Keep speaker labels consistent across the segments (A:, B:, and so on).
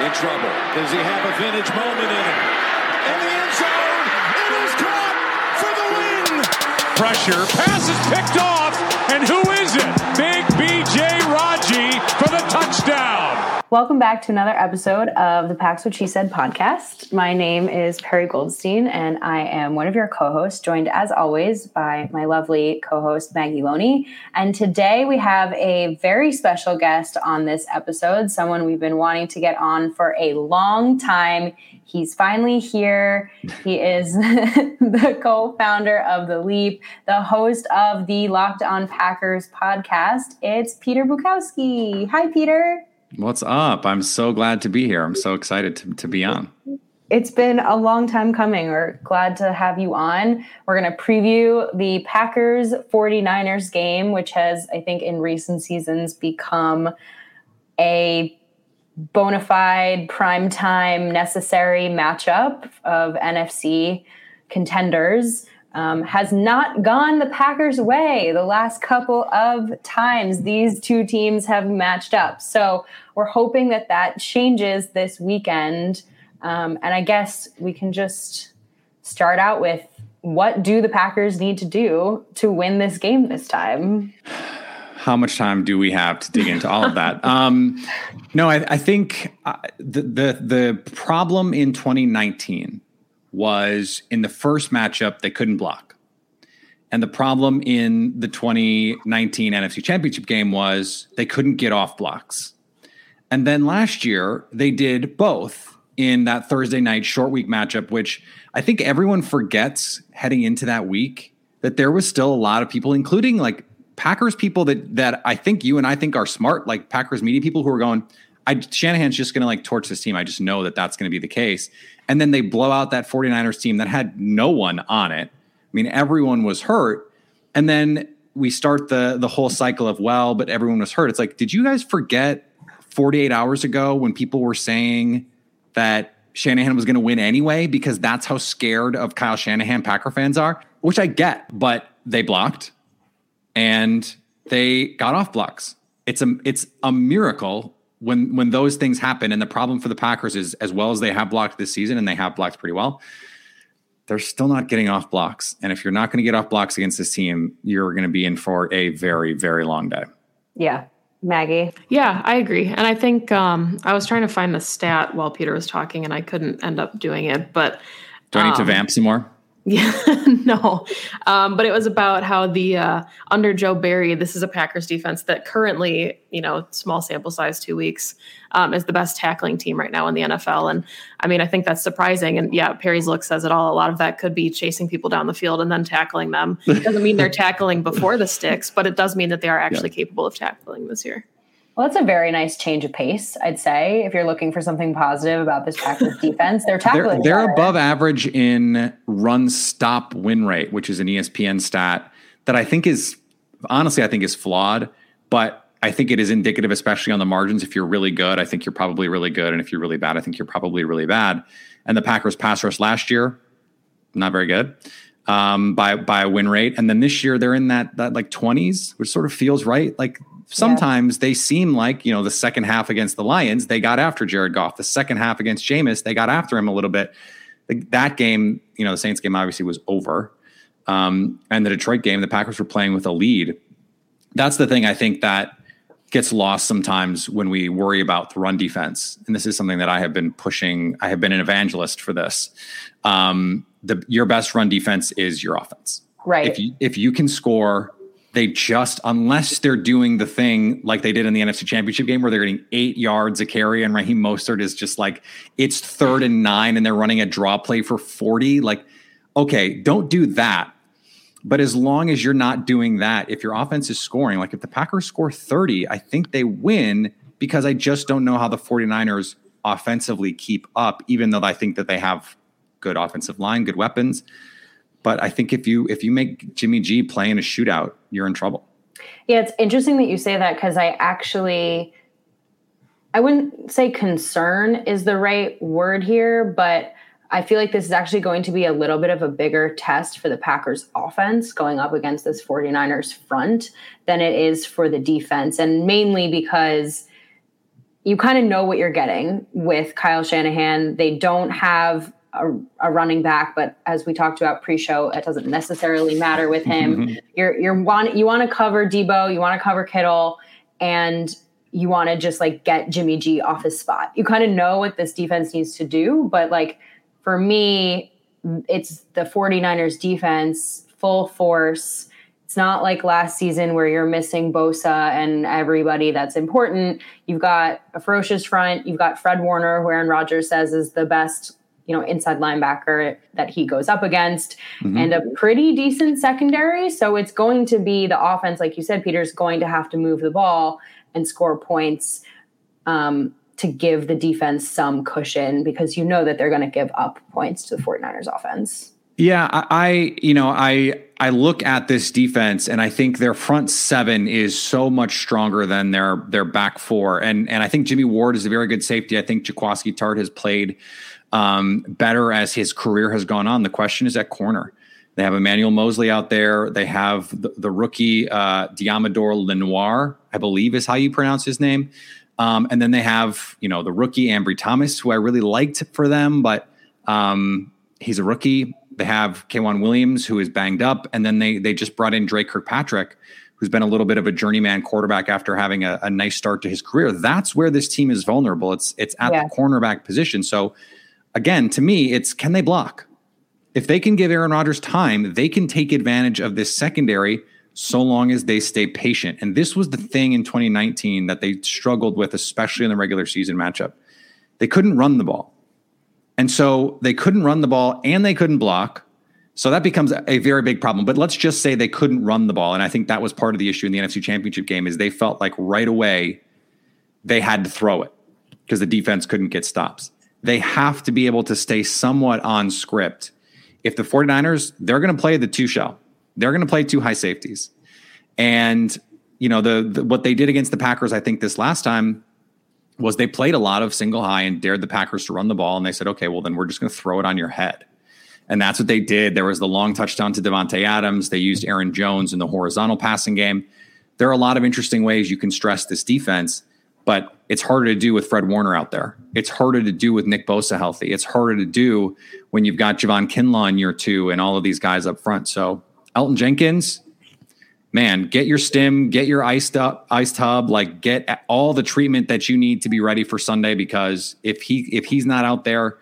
A: in trouble. Does he have a vintage moment in him? In the end zone, it is caught for the win.
B: Pressure, pass is picked off, and who is it? Big BJ Raji for the touchdown.
C: Welcome back to another episode of the Packs What She Said podcast. My name is Perry Goldstein, and I am one of your co hosts, joined as always by my lovely co host, Maggie Loney. And today we have a very special guest on this episode, someone we've been wanting to get on for a long time. He's finally here. He is the co founder of The Leap, the host of the Locked On Packers podcast. It's Peter Bukowski. Hi, Peter.
D: What's up? I'm so glad to be here. I'm so excited to, to be on.
C: It's been a long time coming. We're glad to have you on. We're going to preview the Packers 49ers game, which has, I think, in recent seasons become a bona fide, primetime, necessary matchup of NFC contenders um, has not gone the Packers' way the last couple of times these two teams have matched up. So we're hoping that that changes this weekend. Um, and I guess we can just start out with what do the Packers need to do to win this game this time?
D: How much time do we have to dig into all of that? Um, no, I, I think uh, the, the the problem in 2019 was in the first matchup they couldn't block. And the problem in the 2019 NFC Championship game was they couldn't get off blocks. And then last year they did both in that Thursday night short week matchup, which I think everyone forgets heading into that week that there was still a lot of people, including like Packers people that that I think you and I think are smart, like Packers media people who are going, I, Shanahan's just going to like torch this team. I just know that that's going to be the case. And then they blow out that 49ers team that had no one on it. I mean, everyone was hurt. And then we start the the whole cycle of well, but everyone was hurt. It's like, did you guys forget 48 hours ago when people were saying that Shanahan was going to win anyway because that's how scared of Kyle Shanahan Packer fans are, which I get, but they blocked and they got off blocks. It's a it's a miracle when when those things happen, and the problem for the Packers is as well as they have blocked this season, and they have blocked pretty well, they're still not getting off blocks. And if you're not going to get off blocks against this team, you're going to be in for a very very long day.
C: Yeah. Maggie.
E: Yeah, I agree. And I think um, I was trying to find the stat while Peter was talking and I couldn't end up doing it. But
D: do I need um, to vamp some more?
E: Yeah, no. Um, but it was about how the uh, under Joe Barry, this is a Packers defense that currently, you know, small sample size, two weeks, um, is the best tackling team right now in the NFL. And I mean, I think that's surprising. And yeah, Perry's look says it all. A lot of that could be chasing people down the field and then tackling them. It doesn't mean they're tackling before the sticks, but it does mean that they are actually yeah. capable of tackling this year.
C: Well, that's a very nice change of pace, I'd say. If you're looking for something positive about this Packers defense, they're tackling.
D: They're, they're above average in run stop win rate, which is an ESPN stat that I think is honestly I think is flawed, but I think it is indicative, especially on the margins. If you're really good, I think you're probably really good, and if you're really bad, I think you're probably really bad. And the Packers pass rush last year, not very good um, by by a win rate, and then this year they're in that that like 20s, which sort of feels right. Like sometimes yeah. they seem like, you know, the second half against the Lions, they got after Jared Goff. The second half against Jameis, they got after him a little bit. That game, you know, the Saints game obviously was over. Um, and the Detroit game, the Packers were playing with a lead. That's the thing I think that gets lost sometimes when we worry about the run defense. And this is something that I have been pushing. I have been an evangelist for this. Um, the your best run defense is your offense.
C: Right.
D: If you if you can score they just unless they're doing the thing like they did in the NFC Championship game where they're getting eight yards a carry and Raheem Mostert is just like it's third and nine and they're running a draw play for 40. Like, okay, don't do that. But as long as you're not doing that, if your offense is scoring, like if the Packers score 30, I think they win because I just don't know how the 49ers offensively keep up, even though I think that they have good offensive line, good weapons. But I think if you if you make Jimmy G play in a shootout, you're in trouble.
C: Yeah, it's interesting that you say that because I actually I wouldn't say concern is the right word here, but I feel like this is actually going to be a little bit of a bigger test for the Packers offense going up against this 49ers front than it is for the defense. And mainly because you kind of know what you're getting with Kyle Shanahan. They don't have a, a, running back, but as we talked about pre-show, it doesn't necessarily matter with him. Mm-hmm. You're you're want you want to cover Deebo, you want to cover Kittle, and you want to just like get Jimmy G off his spot. You kind of know what this defense needs to do, but like for me, it's the 49ers defense full force. It's not like last season where you're missing Bosa and everybody that's important. You've got a ferocious front. You've got Fred Warner, who Aaron Rodgers says is the best you know inside linebacker that he goes up against mm-hmm. and a pretty decent secondary. So it's going to be the offense like you said peter's going to have to move the ball and score points um, to give the defense some cushion because you know that they're going to give up points to the 49ers offense.
D: Yeah I you know i i look at this defense and i think their front seven is so much stronger than their their back four. And and i think jimmy ward is a very good safety. I think Jaquiski Tartt has played um, better as his career has gone on. The question is at corner. They have Emmanuel Moseley out there. They have the, the rookie uh, Deommodore Lenoir, I believe is how you pronounce his name. Um, and then they have, you know, the rookie Ambry Thomas, who I really liked for them, but um, he's a rookie. They have K'Waun Williams, who is banged up, and then they they just brought in Dre Kirkpatrick, who's been a little bit of a journeyman quarterback after having a, a nice start to his career. That's where this team is vulnerable. It's it's at yeah. the cornerback position. So again, to me, it's can they block? If they can give Aaron Rodgers time, they can take advantage of this secondary so long as they stay patient. And this was the thing in 2019 that they struggled with, especially in the regular season matchup. They couldn't run the ball. And so they couldn't run the ball and they couldn't block. So that becomes a very big problem. But let's just say they couldn't run the ball. And I think that was part of the issue in the NFC Championship game is they felt like right away they had to throw it because the defense couldn't get stops they have to be able to stay somewhat on script. If the 49ers, they're going to play the two shell, they're going to play two high safeties. And, you know, the, the, what they did against the Packers, I think this last time was they played a lot of single high and dared the Packers to run the ball. And they said, okay, well, then we're just going to throw it on your head. And that's what they did. There was the long touchdown to Davante Adams. They used Aaron Jones in the horizontal passing game. There are a lot of interesting ways you can stress this defense but it's harder to do with Fred Warner out there. It's harder to do with Nick Bosa healthy. It's harder to do when you've got Javon Kinlaw in year two and all of these guys up front. So Elgton Jenkins, man, get your stim, get your iced up like get all the treatment that you need to be ready for Sunday. Because if he if he's not out there,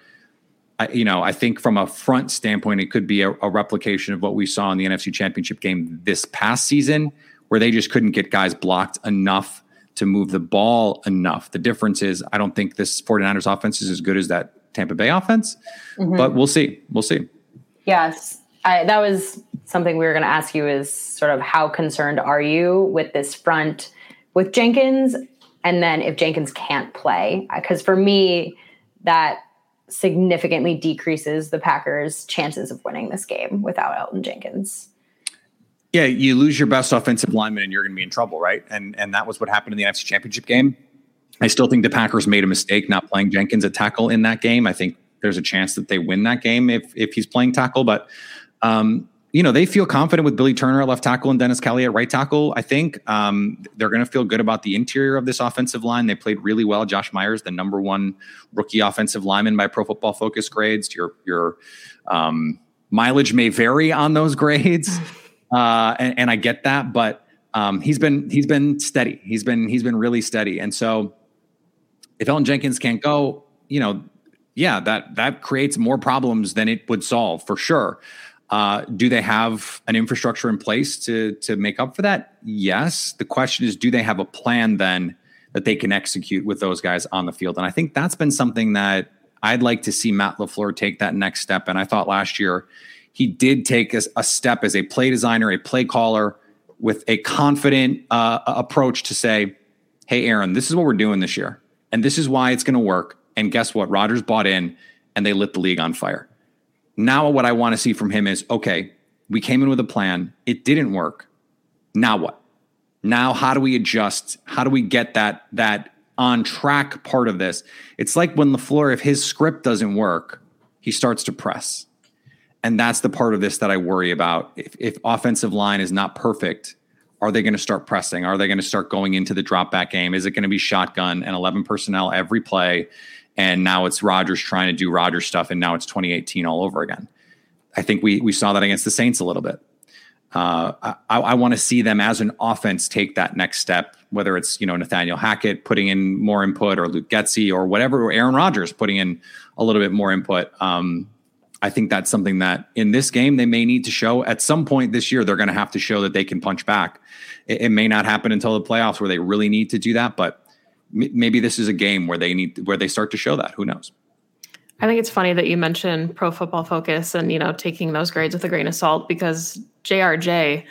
D: I, you know, I think from a front standpoint, it could be a, a replication of what we saw in the NFC Championship game this past season, where they just couldn't get guys blocked enough to move the ball enough. The difference is I don't think this 49ers offense is as good as that Tampa Bay offense, mm-hmm. but we'll see. We'll see.
C: Yes. I, that was something we were going to ask you is sort of how concerned are you with this front with Jenkins? And then if Jenkins can't play, because for me, that significantly decreases the Packers' chances of winning this game without Elgton Jenkins.
D: Yeah, you lose your best offensive lineman and you're going to be in trouble, right? And and that was what happened in the NFC Championship game. I still think the Packers made a mistake not playing Jenkins at tackle in that game. I think there's a chance that they win that game if if he's playing tackle, but um, you know, they feel confident with Billy Turner at left tackle and Dennis Kelly at right tackle. I think um, they're going to feel good about the interior of this offensive line. They played really well. Josh Myers, the number one rookie offensive lineman by Pro Football Focus grades. Your your um, mileage may vary on those grades. uh, and, and, I get that, but um, he's been he's been steady. He's been he's been really steady, and so if Elgton Jenkins can't go, you know, yeah, that that creates more problems than it would solve for sure. Uh, do they have an infrastructure in place to to make up for that? Yes. The question is, do they have a plan then that they can execute with those guys on the field? And I think that's been something that I'd like to see Matt LaFleur take that next step. And I thought last year he did take a, a step as a play designer, a play caller, with a confident uh, approach to say, "Hey, Aaron, this is what we're doing this year, and this is why it's going to work." And guess what? Rodgers bought in, and they lit the league on fire. Now, what I want to see from him is okay, we came in with a plan, it didn't work. Now what? Now, how do we adjust? How do we get that that on track part of this? It's like when LaFleur, if his script doesn't work, he starts to press. And that's the part of this that I worry about. If, if offensive line is not perfect, are they going to start pressing? Are they going to start going into the drop back game? Is it going to be shotgun and 11 personnel every play? and now it's Rodgers trying to do Rodgers stuff, and now it's 2018 all over again. I think we we saw that against the Saints a little bit. Uh, I, I want to see them as an offense take that next step, whether it's you know Nathaniel Hackett putting in more input, or Luke Getsy, or whatever, or Aaron Rodgers putting in a little bit more input. Um, I think that's something that in this game they may need to show at some point this year. They're going to have to show that they can punch back. It, it may not happen until the playoffs where they really need to do that, but maybe this is a game where they need where they start to show that. Who knows?
E: I think it's funny that you mentioned Pro Football Focus and you know taking those grades with a grain of salt because JRJ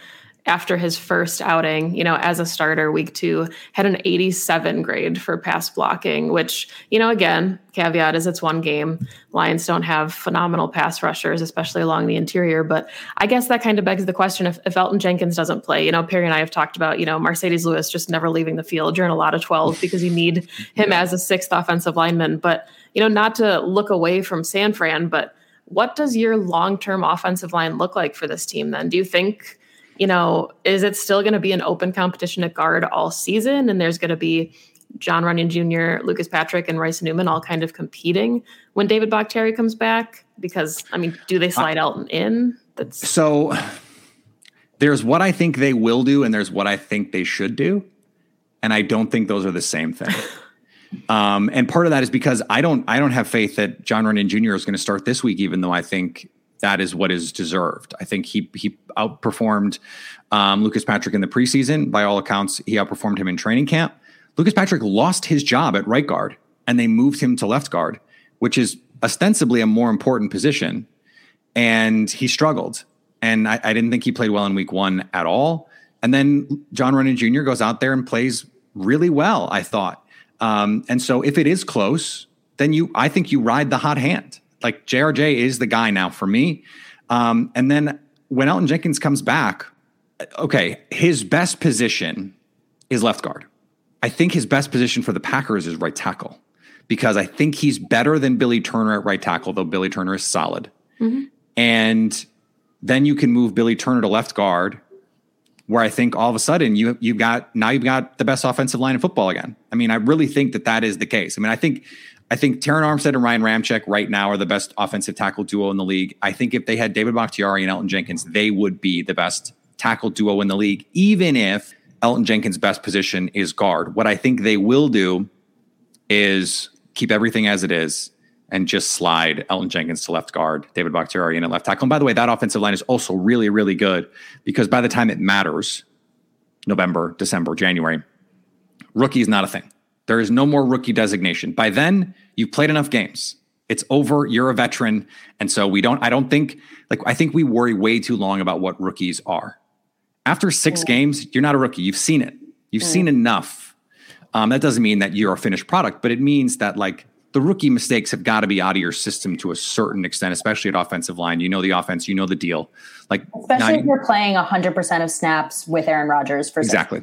E: after his first outing, you know, as a starter week two, had an 87 grade for pass blocking, which, you know, again, caveat is it's one game. Lions don't have phenomenal pass rushers, especially along the interior. But I guess that kind of begs the question if, if Elgton Jenkins doesn't play, you know, Perry and I have talked about, you know, Marcedes Lewis just never leaving the field. You're in a lot of 12 because you need him yeah. as a sixth offensive lineman. But, you know, not to look away from San Fran, but what does your long term offensive line look like for this team then? Do you think you know, is it still going to be an open competition at guard all season? And there's going to be Jon Runyan Jr., Lucas Patrick, and Royce Newman all kind of competing when David Bakhtiari comes back? Because, I mean, do they slide Elgton in?
D: That's so there's what I think they will do, and there's what I think they should do. And I don't think those are the same thing. um, and part of that is because I don't I don't have faith that Jon Runyan Jr. is going to start this week, even though I think that is what is deserved. I think he he outperformed um, Lucas Patrick in the preseason. By all accounts, he outperformed him in training camp. Lucas Patrick lost his job at right guard, and they moved him to left guard, which is ostensibly a more important position. And he struggled, and I, I didn't think he played well in week one at all. And then Jon Runyan Jr. goes out there and plays really well. I thought, um, and so if it is close, then you I think you ride the hot hand like JRJ is the guy now for me. Um, and then when Elgton Jenkins comes back, okay, his best position is left guard. I think his best position for the Packers is right tackle because I think he's better than Billy Turner at right tackle, though Billy Turner is solid. Mm-hmm. And then you can move Billy Turner to left guard, where I think all of a sudden you you've got now you've got the best offensive line in football again. I mean, I really think that that is the case. I mean, I think I think Terron Armstead and Ryan Ramczyk right now are the best offensive tackle duo in the league. I think if they had David Bakhtiari and Elgton Jenkins, they would be the best tackle duo in the league, even if Elgton Jenkins' best position is guard. What I think they will do is keep everything as it is and just slide Elgton Jenkins to left guard, David Bakhtiari in at left tackle. And by the way, that offensive line is also really, really good because by the time it matters, November, December, January, rookie is not a thing. There is no more rookie designation. By then, you've played enough games. It's over. You're a veteran. And so we don't, I don't think, like, I think we worry way too long about what rookies are. After six mm. games, you're not a rookie. You've seen it. You've mm. seen enough. Um, that doesn't mean that you're a finished product, but it means that, like, the rookie mistakes have got to be out of your system to a certain extent, especially at offensive line. You know the offense, you know the deal. Like,
C: especially if you're playing 100% of snaps with Aaron Rodgers for
D: exactly,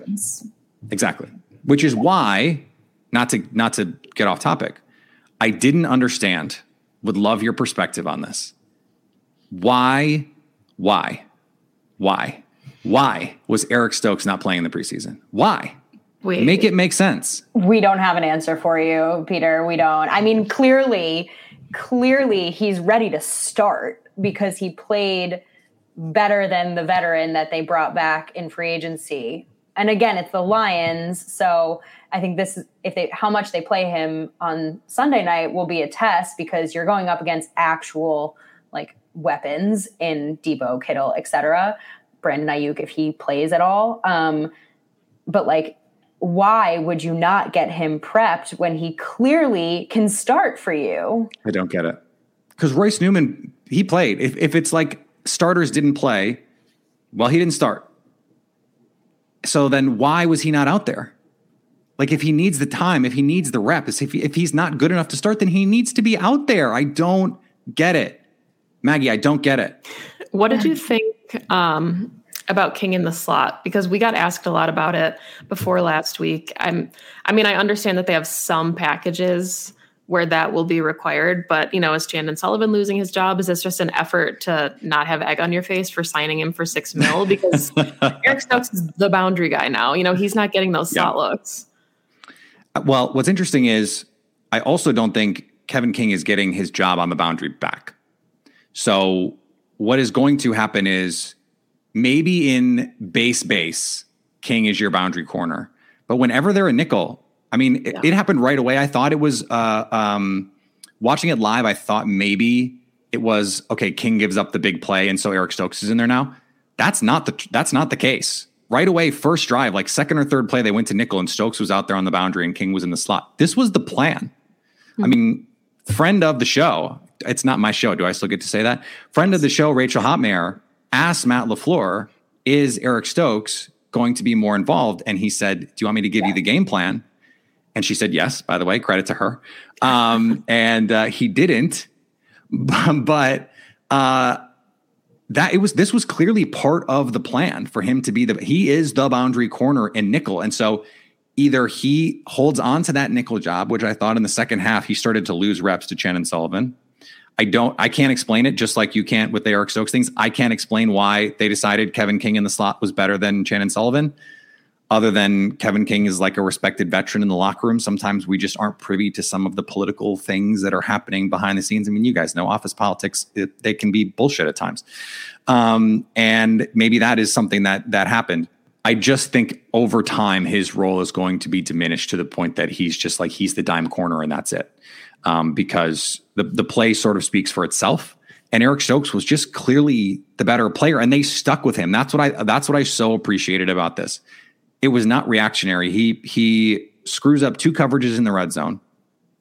D: exactly. Which is why not to not to get off topic. I didn't understand. Would love your perspective on this. Why, why, why, why was Eric Stokes not playing in the preseason? Why? We, make it make sense.
C: We don't have an answer for you, Peter. We don't. I mean, clearly, clearly he's ready to start because he played better than the veteran that they brought back in free agency. And again, it's the Lions, so I think this if they how much they play him on Sunday night will be a test because you're going up against actual like weapons in Deebo, Kittle, etc. Brandon Aiyuk, if he plays at all. Um, but like, why would you not get him prepped when he clearly can start for you?
D: I don't get it. Because Royce Newman, he played. If, if it's like starters didn't play, well, he didn't start. So then why was he not out there? Like if he needs the time, if he needs the reps, if, he, if he's not good enough to start, then he needs to be out there. I don't get it. Maggie, I don't get it.
E: What did you think um, about King in the slot? Because we got asked a lot about it before last week. I'm, I mean, I understand that they have some packages where that will be required. But, you know, is Chandon Sullivan losing his job? Is this just an effort to not have egg on your face for signing him for six mil? Because Eric Stokes is the boundary guy now. You know, he's not getting those slot yeah. looks.
D: Well, what's interesting is I also don't think Kevin King is getting his job on the boundary back. So what is going to happen is maybe in base base, King is your boundary corner. But whenever they're a nickel, I mean, yeah. it, it, happened right away. I thought it was uh, um, watching it live. I thought maybe it was okay. King gives up the big play, and so Eric Stokes is in there now. That's not the that's not the case. Right away, first drive, like second or third play, they went to nickel, and Stokes was out there on the boundary, and King was in the slot. This was the plan. Mm-hmm. I mean, friend of the show. It's not my show. Do I still get to say that? Friend of the show, Rachel Hotmayer, asked Matt LaFleur, "Is Eric Stokes going to be more involved?" And he said, "Do you want me to give yeah. you the game plan?" And she said yes, by the way, credit to her. Um, and uh, he didn't, but uh, that it was this was clearly part of the plan for him to be the he is the boundary corner in nickel. And so either he holds on to that nickel job, which I thought in the second half he started to lose reps to Chandon Sullivan. I don't I can't explain it just like you can't with the Eric Stokes things. I can't explain why they decided Kevin King in the slot was better than Chandon Sullivan other than Kevin King is like a respected veteran in the locker room, sometimes we just aren't privy to some of the political things that are happening behind the scenes. I mean, you guys know office politics; it, they can be bullshit at times, um, and maybe that is something that that happened. I just think over time his role is going to be diminished to the point that he's just like he's the dime corner and that's it, um, because the the play sort of speaks for itself. And Eric Stokes was just clearly the better player, and they stuck with him. That's what I that's what I so appreciated about this it was not reactionary. He he screws up two coverages in the red zone.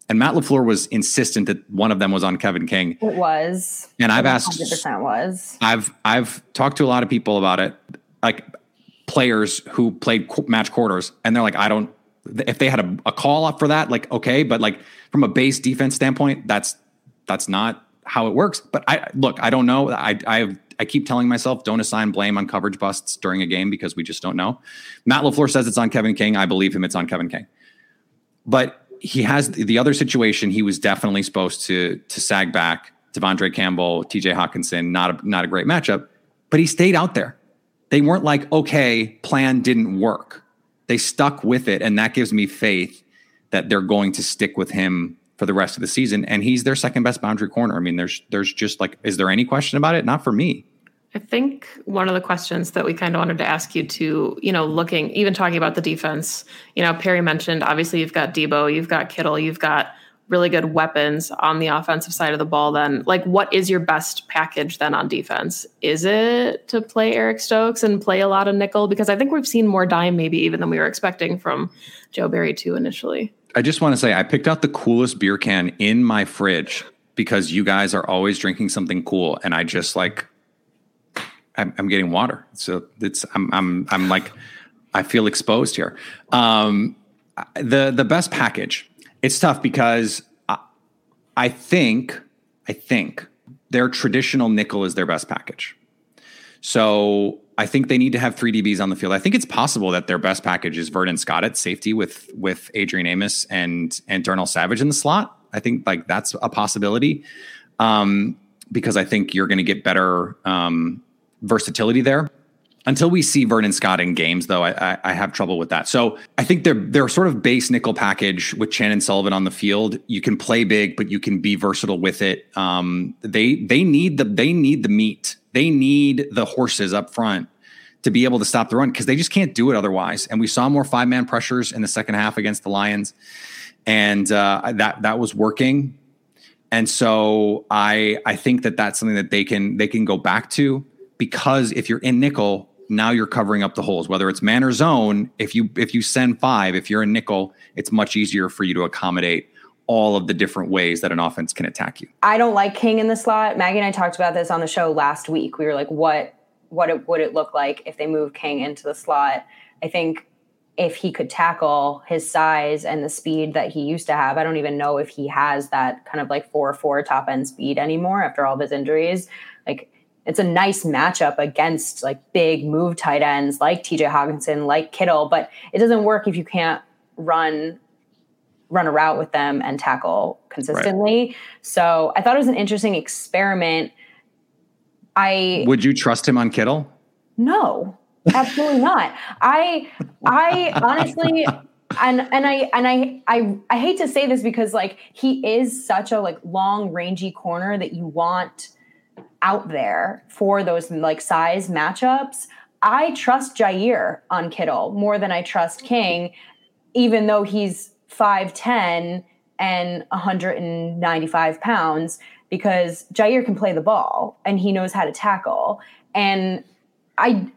D: And Matt LaFleur was insistent that one of them was on Kevin King.
C: It was. And
D: I've asked
C: 100% was.
D: I've I've talked to a lot of people about it, like players who played match quarters and they're like I don't if they had a, a call up for that like okay, but like from a base defense standpoint, that's that's not how it works. But I look, I don't know. I I have I keep telling myself don't assign blame on coverage busts during a game because we just don't know. Matt LaFleur says it's on Kevin King. I believe him. It's on Kevin King. But he has the other situation. He was definitely supposed to to sag back. De'Vondre Campbell, T.J. Hockenson, not a, not a great matchup, but he stayed out there. They weren't like, okay, plan didn't work. They stuck with it, and that gives me faith that they're going to stick with him for the rest of the season. And he's their second best boundary corner. I mean, there's there's just like, is there any question about it? Not for me.
E: I think one of the questions that we kind of wanted to ask you to, you know, looking, even talking about the defense, you know, Perry mentioned obviously you've got Deebo, you've got Kittle, you've got really good weapons on the offensive side of the ball. Then, like, what is your best package then on defense? Is it to play Eric Stokes and play a lot of nickel? Because I think we've seen more dime maybe even than we were expecting from Joe Barry too initially.
D: I just want to say I picked out the coolest beer can in my fridge because you guys are always drinking something cool, and I just like I'm, I'm getting water. So it's I'm I'm I'm like I feel exposed here. Um, the the best package. It's tough because I, I think I think their traditional nickel is their best package. So I think they need to have three DBs on the field. I think it's possible that their best package is Vernon Scott at safety with with Adrian Amos and and Darnell Savage in the slot. I think like that's a possibility um, because I think you're going to get better um, versatility there. Until we see Vernon Scott in games, though, I, I, I, have trouble with that. So I think they're they're sort of base nickel package with Chandon Sullivan on the field. You can play big, but you can be versatile with it. Um, they they need the they need the meat. They need the horses up front to be able to stop the run because they just can't do it otherwise. And we saw more five man pressures in the second half against the Lions, and uh, that that was working. And so I I think that that's something that they can they can go back to because if you're in nickel, now you're covering up the holes. Whether it's man or zone, if you if you send five, if you're in nickel, it's much easier for you to accommodate all of the different ways that an offense can attack you.
C: I don't like King in the slot. Maggie and I talked about this on the show last week. We were like, what what it, would it look like if they moved King into the slot? I think if he could tackle his size and the speed that he used to have. I don't even know if he has that kind of like 4 4 top end speed anymore after all of his injuries. It's a nice matchup against like big move tight ends like TJ Hockenson, like Kittle, but it doesn't work if you can't run run a route with them and tackle consistently. Right. So I thought it was an interesting experiment. I
D: would you trust him on Kittle?
C: No, absolutely not. I I honestly and and I and I I I hate to say this because like he is such a like long rangy corner that you want out there for those like size matchups. I trust Jaire on Kittle more than I trust King, even though he's 5'10 and 195 pounds because Jaire can play the ball and he knows how to tackle. And I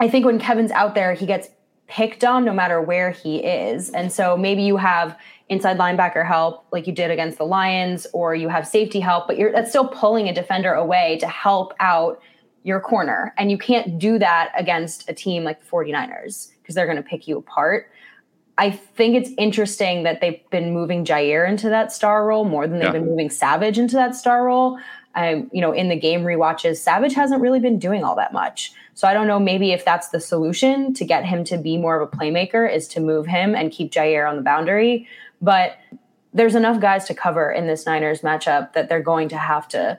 C: I think when Kevin's out there, he gets picked on no matter where he is. And so maybe you have inside linebacker help like you did against the Lions, or you have safety help, but you're that's still pulling a defender away to help out your corner. And you can't do that against a team like the 49ers because they're going to pick you apart. I think it's interesting that they've been moving Jaire into that star role more than they've yeah. been moving Savage into that star role. Um, you know, in the game re-watches, Savage hasn't really been doing all that much. So I don't know, maybe if that's the solution to get him to be more of a playmaker is to move him and keep Jaire on the boundary. But there's enough guys to cover in this Niners matchup that they're going to have to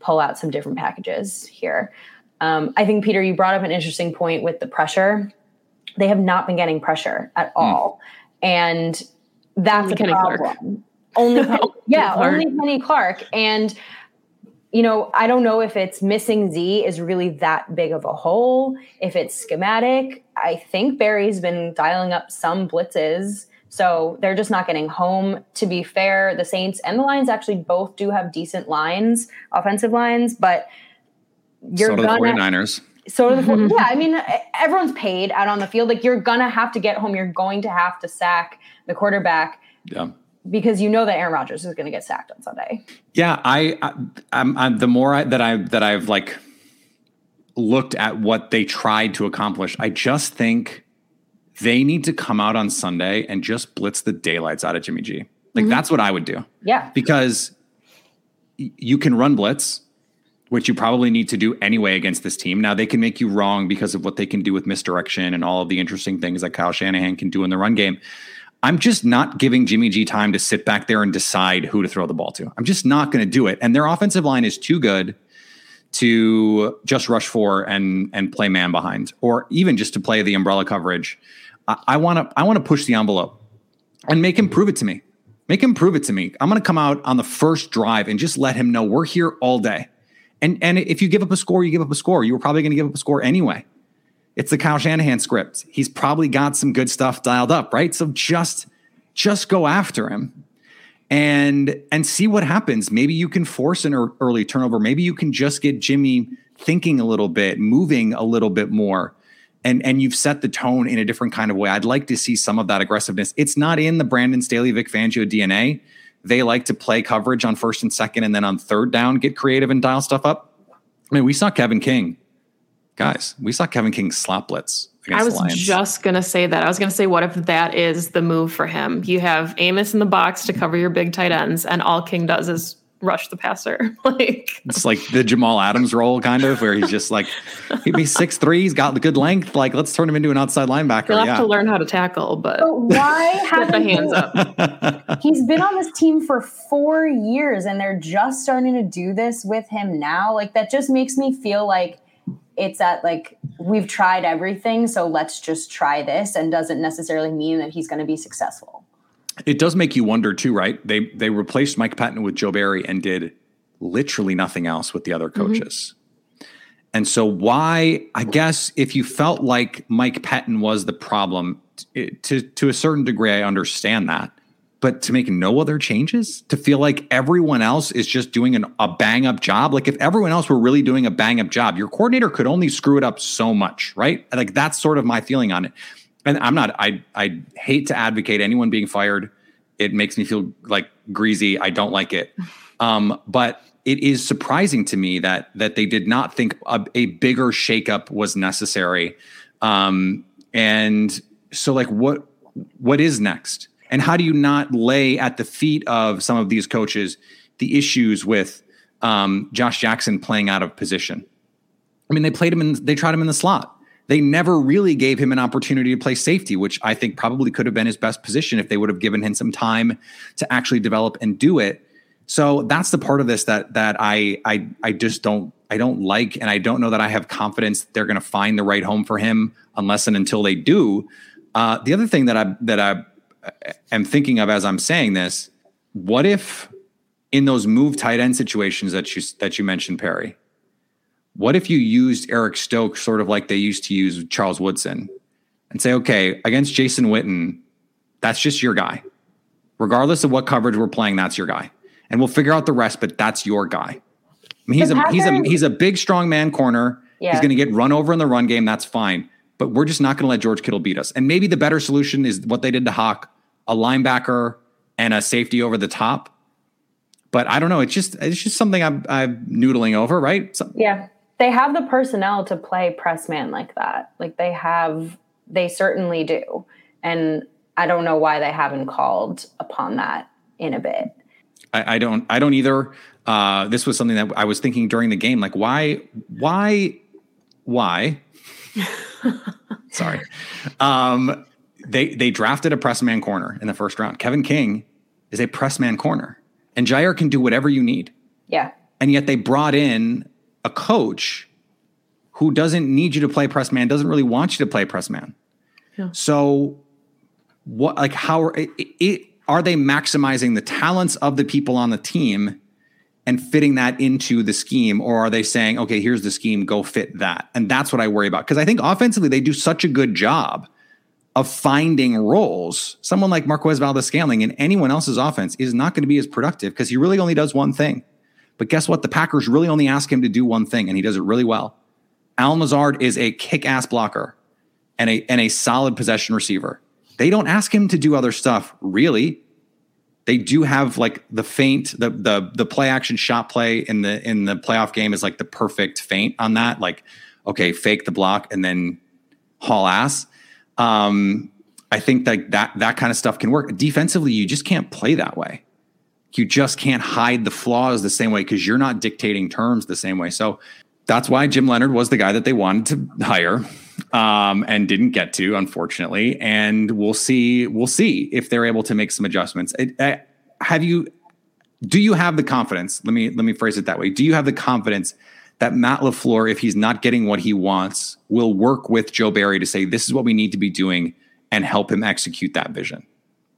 C: pull out some different packages here. Um, I think, Peter, you brought up an interesting point with the pressure they have not been getting pressure at hmm. all. Mm. And that's only a Kenny problem. Clark. Only, Penny, yeah, Clark. only Kenny Clark. And, you know, I don't know if it's missing Z is really that big of a hole, if it's schematic. I think Barry's been dialing up some blitzes. So they're just not getting home. To be fair, the Saints and the Lions actually both do have decent lines, offensive lines, but
D: you're so do gonna, the 49ers
C: so the mm-hmm. yeah, I mean everyone's paid out on the field. Like you're gonna have to get home. You're going to have to sack the quarterback.
D: Yeah.
C: Because you know that Aaron Rodgers is going to get sacked on Sunday.
D: Yeah, I, I I'm, I'm the more I, that I that I've like looked at what they tried to accomplish, I just think they need to come out on Sunday and just blitz the daylights out of Jimmy G. Like mm-hmm. that's what I would do.
C: Yeah.
D: Because you can run blitz which you probably need to do anyway against this team. Now they can make you wrong because of what they can do with misdirection and all of the interesting things that Kyle Shanahan can do in the run game. I'm just not giving Jimmy G time to sit back there and decide who to throw the ball to. I'm just not going to do it. And their offensive line is too good to just rush for and and play man behind, or even just to play the umbrella coverage. I want to I want to push the envelope and make him prove it to me. Make him prove it to me. I'm going to come out on the first drive and just let him know we're here all day. And and if you give up a score, you give up a score. You were probably going to give up a score anyway. It's the Kyle Shanahan script. He's probably got some good stuff dialed up, right? So just just go after him and and see what happens. Maybe you can force an early turnover. Maybe you can just get Jimmy thinking a little bit, moving a little bit more. And, and you've set the tone in a different kind of way. I'd like to see some of that aggressiveness. It's not in the Brandon Staley, Vic Fangio DNA, they like to play coverage on first and second, and then on third down, get creative and dial stuff up. I mean, we saw Kevin King, guys. We saw Kevin King slap blitz.
E: I was just gonna say that. I was gonna say, what if that is the move for him? You have Amos in the box to cover your big tight ends, and all King does is rush the passer. like
D: it's like the Jamal Adams role, kind of, where he's just like he'd be six three, he's got the good length. Like let's turn him into an outside linebacker.
E: He'll have
D: yeah.
E: to learn how to tackle, but,
C: but why have the hands up? he's been on this team for four years, and they're just starting to do this with him now. Like that just makes me feel like it's at like we've tried everything, so let's just try this, and doesn't necessarily mean that he's going to be successful.
D: It does make you wonder too, right? They they replaced Mike Pettine with Joe Barry and did literally nothing else with the other mm-hmm. coaches. Mm-hmm. And so why I guess if you felt like Mike Pettine was the problem to to a certain degree I understand that. But to make no other changes, to feel like everyone else is just doing an, a bang up job. Like if everyone else were really doing a bang up job, your coordinator could only screw it up so much, right? Like that's sort of my feeling on it. And I'm not, I, I hate to advocate anyone being fired. It makes me feel like greasy. I don't like it. Um, but it is surprising to me that that they did not think a, a bigger shakeup was necessary. Um, and so, like, what what is next? And how do you not lay at the feet of some of these coaches the issues with um, Josh Jackson playing out of position? I mean, they played him in, they tried him in the slot. They never really gave him an opportunity to play safety, which I think probably could have been his best position if they would have given him some time to actually develop and do it. So that's the part of this that that I I I just don't I don't like, and I don't know that I have confidence they're going to find the right home for him unless and until they do. Uh, the other thing that I that I am thinking of as I'm saying this, what if in those move tight end situations that you that you mentioned, Perry, what if you used Eric Stokes sort of like they used to use Charles Woodson and say, okay, against Jason Witten, that's just your guy. Regardless of what coverage we're playing, that's your guy and we'll figure out the rest. But that's your guy. I mean, he's a he's a he's a big, strong man corner. Yeah. He's going to get run over in the run game. That's fine. But we're just not going to let George Kittle beat us. And maybe the better solution is what they did to Hawk: a linebacker and a safety over the top. But I don't know. It's just it's just something I'm I'm noodling over, right? So,
C: yeah, they have the personnel to play press man like that. Like they have, they certainly do. And I don't know why they haven't called upon that in a bit.
D: I, I don't I don't either. Uh, this was something that I was thinking during the game. Like, why, why, why? Sorry. Um, they they drafted a press man corner in the first round. Kevin King is a press man corner, and Jaire can do whatever you need.
C: Yeah.
D: And yet they brought in a coach who doesn't need you to play press man, doesn't really want you to play press man. Yeah. So, what like how it, it are they maximizing the talents of the people on the team and fitting that into the scheme or are they saying okay here's the scheme go fit that and that's what i worry about because i think offensively they do such a good job of finding roles someone like marquez valdes-scantling in anyone else's offense is not going to be as productive because he really only does one thing but guess what the packers really only ask him to do one thing and he does it really well Allen Lazard is a kick-ass blocker and a, and a solid possession receiver they don't ask him to do other stuff really. They do have like the feint, the the the play action shot play in the in the playoff game is like the perfect feint on that. Like, okay, fake the block and then haul ass. Um, I think that that that kind of stuff can work. Defensively, you just can't play that way. You just can't hide the flaws the same way because you're not dictating terms the same way. So that's why Jim Leonhard was the guy that they wanted to hire um, and didn't get to, unfortunately. And we'll see. We'll see if they're able to make some adjustments. Have you? Do you have the confidence? Let me let me phrase it that way. Do you have the confidence that Matt LaFleur, if he's not getting what he wants, will work with Joe Barry to say this is what we need to be doing and help him execute that vision?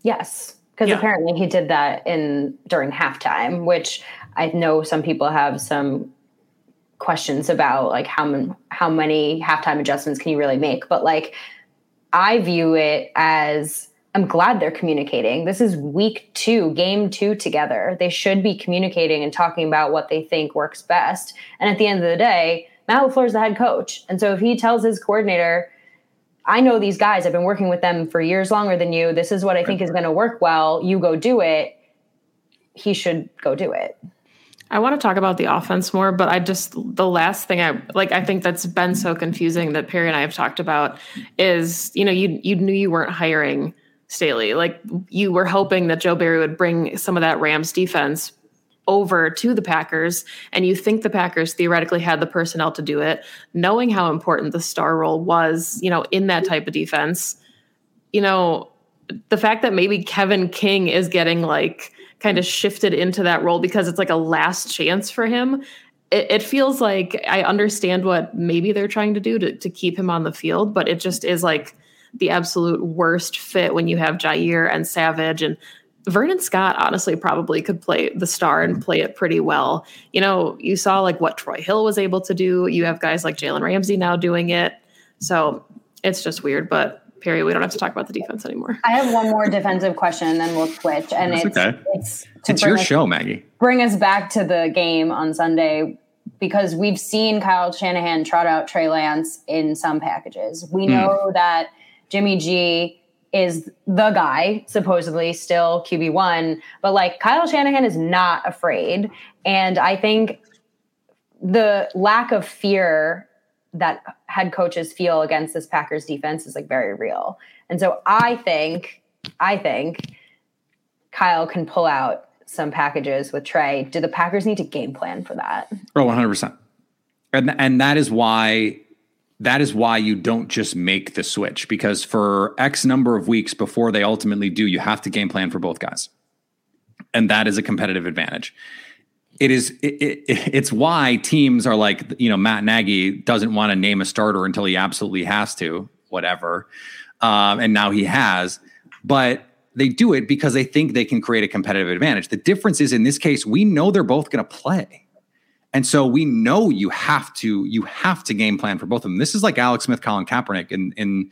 C: Yes, because yeah. apparently he did that in during halftime, which I know some people have some questions about like how how many halftime adjustments can you really make but like i view it as i'm glad they're communicating this is week 2 game 2 together they should be communicating and talking about what they think works best and at the end of the day matt LaFleur is the head coach and so if he tells his coordinator I know these guys. I've been working with them for years longer than you. This is what I think is going to work well. You go do it. He should go do it.
E: I want to talk about the offense more, but I just the last thing I like I think that's been so confusing that Perry and I have talked about is, you know, you you knew you weren't hiring Staley. Like you were hoping that Joe Barry would bring some of that Rams defense over to the Packers and you think the Packers theoretically had the personnel to do it, knowing how important the star role was, you know, in that type of defense. You know, the fact that maybe Kevin King is getting like kind of shifted into that role because it's like a last chance for him. It, it, feels like I understand what maybe they're trying to do to, to keep him on the field, but it just is like the absolute worst fit when you have Jaire and Savage and Vernon Scott honestly probably could play the star and play it pretty well. You know, you saw like what Troy Hill was able to do. You have guys like Jalen Ramsey now doing it. So it's just weird. But Perry, We don't have to talk about the defense anymore.
C: I have one more defensive question, and then we'll switch. And
D: That's
C: it's
D: okay.
C: it's
D: It's your
C: us,
D: show, Maggie.
C: Bring us back to the game on Sunday because we've seen Kyle Shanahan trot out Trey Lance in some packages. We hmm. know that Jimmy G is the guy, supposedly still QB one, but like Kyle Shanahan is not afraid, and I think the lack of fear that head coaches feel against this Packers defense is like very real. And so I think, I think Kyle can pull out some packages with Trey. Do the Packers need to game plan for that?
D: Oh, 100%. And and that is why that is why you don't just make the switch because for X number of weeks before they ultimately do, you have to game plan for both guys. And that is a competitive advantage. It is it, it, it's why teams are like, you know, Matt Nagy doesn't want to name a starter until he absolutely has to, whatever. Um, and now he has, but they do it because they think they can create a competitive advantage. The difference is in this case, we know they're both going to play. And so we know you have to you have to game plan for both of them. This is like Alex Smith, Colin Kaepernick, and in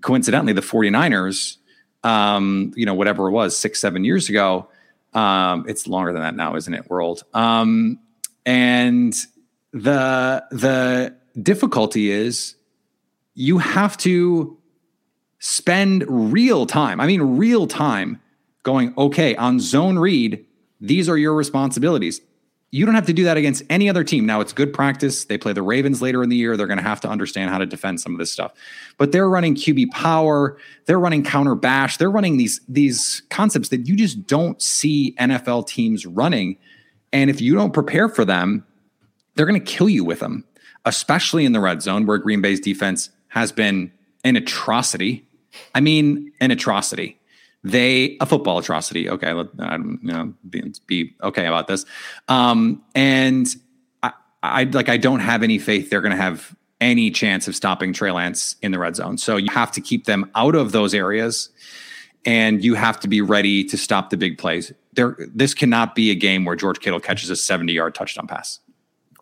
D: coincidentally the 49ers, um, you know, whatever it was, six, seven years ago. Um, it's longer than that now, isn't it, world? Um, and the the difficulty is you have to spend real time. I mean, real time going, okay, on zone read, these are your responsibilities. You don't have to do that against any other team. Now, it's good practice. They play the Ravens later in the year. They're going to have to understand how to defend some of this stuff. But they're running QB power. They're running counter bash. They're running these these concepts that you just don't see NFL teams running. And if you don't prepare for them, they're going to kill you with them, especially in the red zone where Green Bay's defense has been an atrocity. I mean, an atrocity they a football atrocity. Okay, let, I, you know, be, be okay about this. Um, and I, I like I don't have any faith they're going to have any chance of stopping Trey Lance in the red zone. So you have to keep them out of those areas, and you have to be ready to stop the big plays. There, this cannot be a game where George Kittle catches a seventy-yard touchdown pass.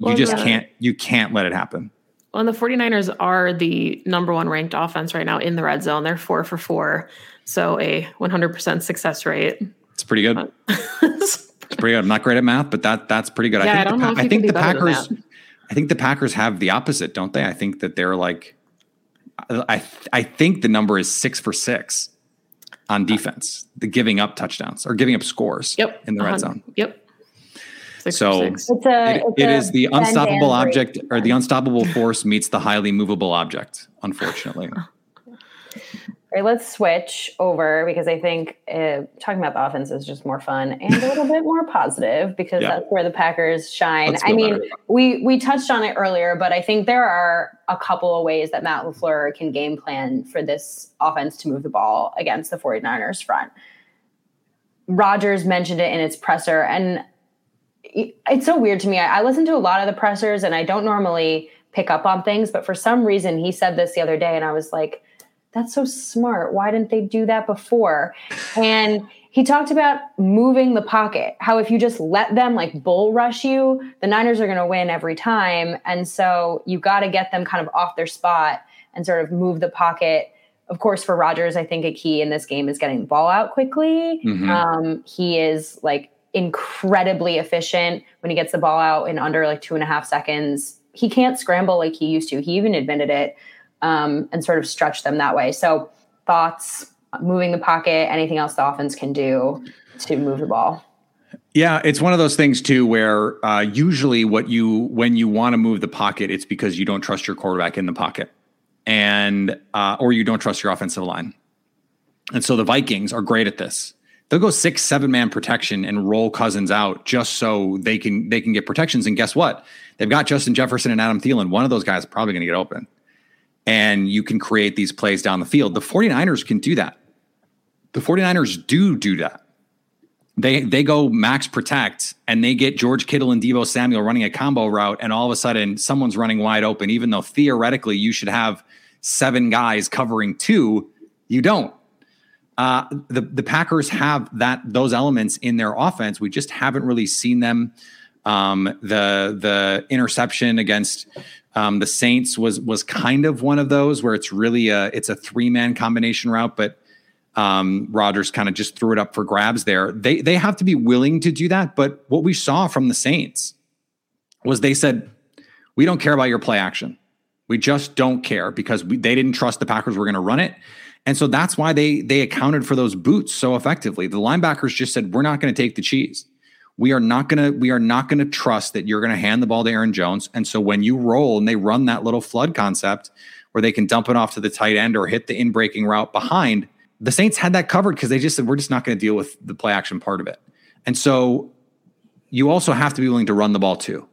D: You
E: Well,
D: just
E: yeah.
D: can't. You can't let it happen.
E: Well, and the 49ers are the number one ranked offense right now in the red zone. They're four for four. So a 100% success rate.
D: It's pretty good. Uh, it's pretty good. I'm not great at math, but that that's pretty good.
E: Yeah, I
D: the
E: don't know if
D: I think the
E: be
D: Packers. I think the Packers have the opposite, don't they? I think that they're like, I I think the number is six for six on uh, defense, the giving up touchdowns or giving up scores.
E: Yep.
D: in the red zone.
E: Yep. Six
D: So-
E: for six.
C: It's a.
D: It,
C: it's
D: it the unstoppable object or the unstoppable force meets the highly movable object. Unfortunately,
C: All right, let's switch over because I think uh, talking about the offense is just more fun and a little bit more positive because
D: Yeah.
C: that's where the Packers shine. I mean,
D: better.
C: we we touched on it earlier, but I think there are a couple of ways that Matt LaFleur can game plan for this offense to move the ball against the 49ers front. Rodgers mentioned it in its presser, and it's so weird to me. I, I listen to a lot of the pressers, and I don't normally pick up on things, but for some reason, he said this the other day, and I was like, that's so smart. Why didn't they do that before? And he talked about moving the pocket, how if you just let them like bull rush you, the Niners are going to win every time. And so you got to get them kind of off their spot and sort of move the pocket. Of course, for Rodgers, I think a key in this game is getting the ball out quickly.
D: Mhm.
C: Um, he is like incredibly efficient when he gets the ball out in under like two and a half seconds. He can't scramble like he used to. He even admitted it um, and sort of stretch them that way. So, thoughts, moving the pocket, anything else the offense can do to move the ball.
D: Yeah, it's one of those things too where uh, usually what you when you want to move the pocket, it's because you don't trust your quarterback in the pocket, and uh, or you don't trust your offensive line. And so the Vikings are great at this. They'll go six, seven man protection and roll Cousins out just so they can they can get protections. And guess what? They've got Justin Jefferson and Adam Thielen. One of those guys probably going to get open. And you can create these plays down the field. The 49ers can do that. The 49ers do do that they they go max protect and they get George Kittle and Deebo Samuel running a combo route, and all of a sudden someone's running wide open, even though theoretically you should have seven guys covering two, you don't. Uh, the the Packers have that those elements in their offense. We just haven't really seen them Um, the the interception against um, the Saints was was kind of one of those where it's really a it's a three man combination route, but um, Rodgers kind of just threw it up for grabs there. They they have to be willing to do that. But what we saw from the Saints was they said, "We don't care about your play action. We just don't care because we, they didn't trust the Packers were going to run it." And so that's why they they accounted for those boots so effectively. The linebackers just said, "We're not going to take the cheese. We are not going to we are not going to trust that you're going to hand the ball to Aaron Jones." And so when you roll and they run that little flood concept where they can dump it off to the tight end or hit the in breaking route behind, the Saints had that covered because they just said, "We're just not going to deal with the play action part of it." And so you also have to be willing to run the ball too.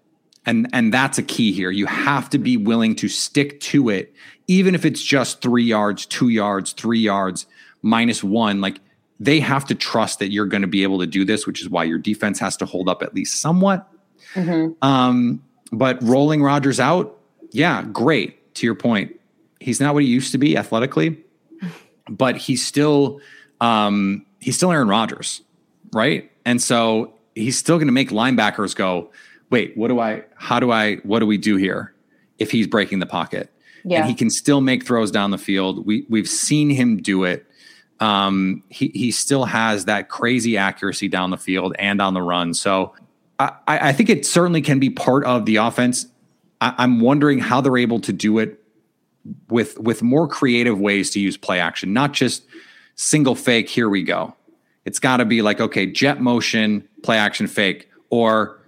D: And and that's a key here. You have to be willing to stick to it even if it's just three yards, two yards, three yards, minus one, like they have to trust that you're going to be able to do this, which is why your defense has to hold up at least somewhat. Mm-hmm. Um, but rolling Rodgers out, yeah, great. To your point, he's not what he used to be athletically, but he's still um, he's still Aaron Rodgers, right? And so he's still going to make linebackers go, wait, what do I? How do I? What do we do here? If he's breaking the pocket, yeah. and he can still make throws down the field. We we've seen him do it. Um, he he still has that crazy accuracy down the field and on the run. So I, I think it certainly can be part of the offense. I, I'm wondering how they're able to do it with with more creative ways to use play action, not just single fake. Here we go. It's got to be like okay, jet motion, play action fake, or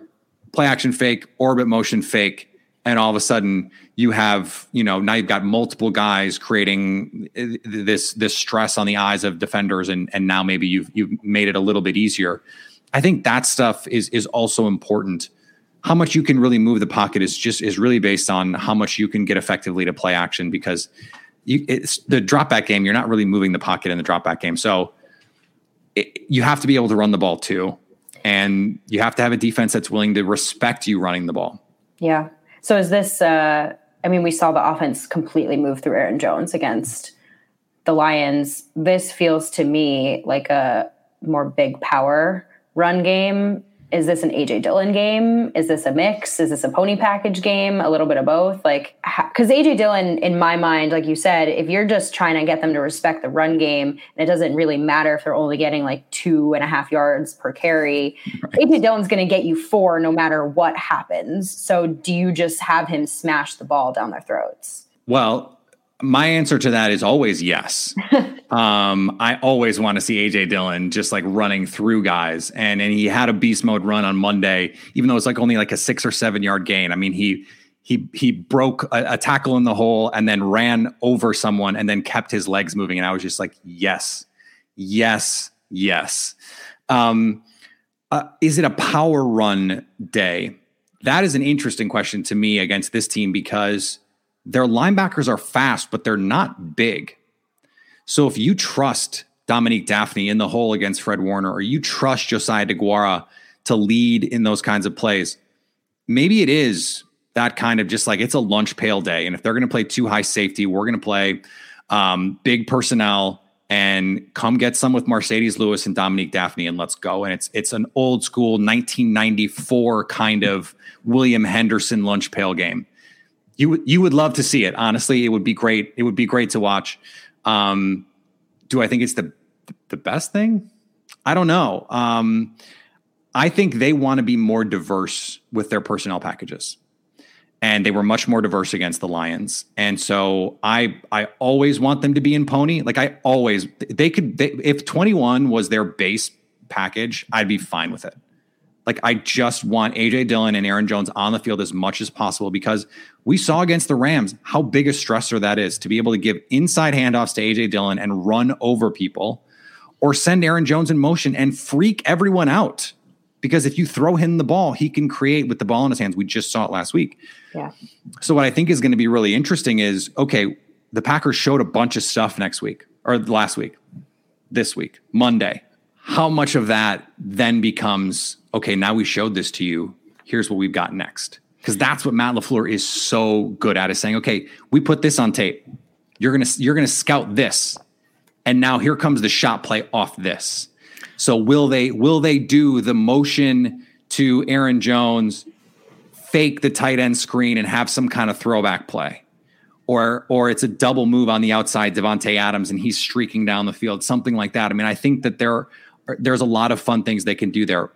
D: play action fake, orbit motion fake, and all of a sudden you have you know now you've got multiple guys creating uh, this this stress on the eyes of defenders and and now maybe you've you've made it a little bit easier. I think that stuff is is also important. How much you can really move the pocket is just is really based on how much you can get effectively to play action because you it's the drop back game you're not really moving the pocket in the drop back game. So it, you have to be able to run the ball too and you have to have a defense that's willing to respect you running the ball.
C: Yeah so is this? Uh, I mean, we saw the offense completely move through Aaron Jones against the Lions. This feels to me like a more big power run game is this an AJ Dillon game? Is this a mix? Is this a pony package game? A little bit of both. Like, because AJ Dillon, in my mind, like you said, if you're just trying to get them to respect the run game, and it doesn't really matter if they're only getting like two and a half yards per carry, right. AJ Dillon's going to get you four no matter what happens. So, do you just have him smash the ball down their throats?
D: Well, my answer to that is always yes. um, I always want to see AJ Dillon just like running through guys, and and he had a beast mode run on Monday, even though it's like only like a six or seven yard gain. I mean, he he he broke a, a, tackle in the hole and then ran over someone and then kept his legs moving, and I was just like, yes, yes, yes. Um, uh, is it a power run day? That is an interesting question to me against this team because their linebackers are fast, but they're not big. So if you trust Dominique Dafney in the hole against Fred Warner, or you trust Josiah DeGuara to lead in those kinds of plays, maybe it is that kind of just like it's a lunch pail day. And if they're going to play too high safety, we're going to play um, big personnel and come get some with Marcedes Lewis and Dominique Dafney and let's go. And it's it's an old school 1994 kind of William Henderson lunch pail game you you would love to see it. Honestly, it would be great. It would be great to watch. Um, do I think it's the the best thing? I don't know. Um, I think they want to be more diverse with their personnel packages. And they were much more diverse against the Lions. And so I I always want them to be in pony. Like I always they could they, if 21 was their base package, I'd be fine with it. Like I just want AJ Dillon and Aaron Jones on the field as much as possible because we saw against the Rams how big a stressor that is to be able to give inside handoffs to AJ Dillon and run over people or send Aaron Jones in motion and freak everyone out. Because if you throw him the ball, he can create with the ball in his hands. We just saw it last week.
C: Yeah.
D: So what I think is going to be really interesting is okay, the Packers showed a bunch of stuff next week or last week, this week, Monday. How much of that then becomes okay, now we showed this to you. Here's what we've got next because that's what Matt LaFleur is so good at is saying, okay, we put this on tape. You're gonna you're gonna scout this, and now here comes the shot play off this. So will they will they do the motion to Aaron Jones fake the tight end screen and have some kind of throwback play. Or, or it's a double move on the outside, Davante Adams, and he's streaking down the field, something like that. I mean, I think that there, there's a lot of fun things they can do there.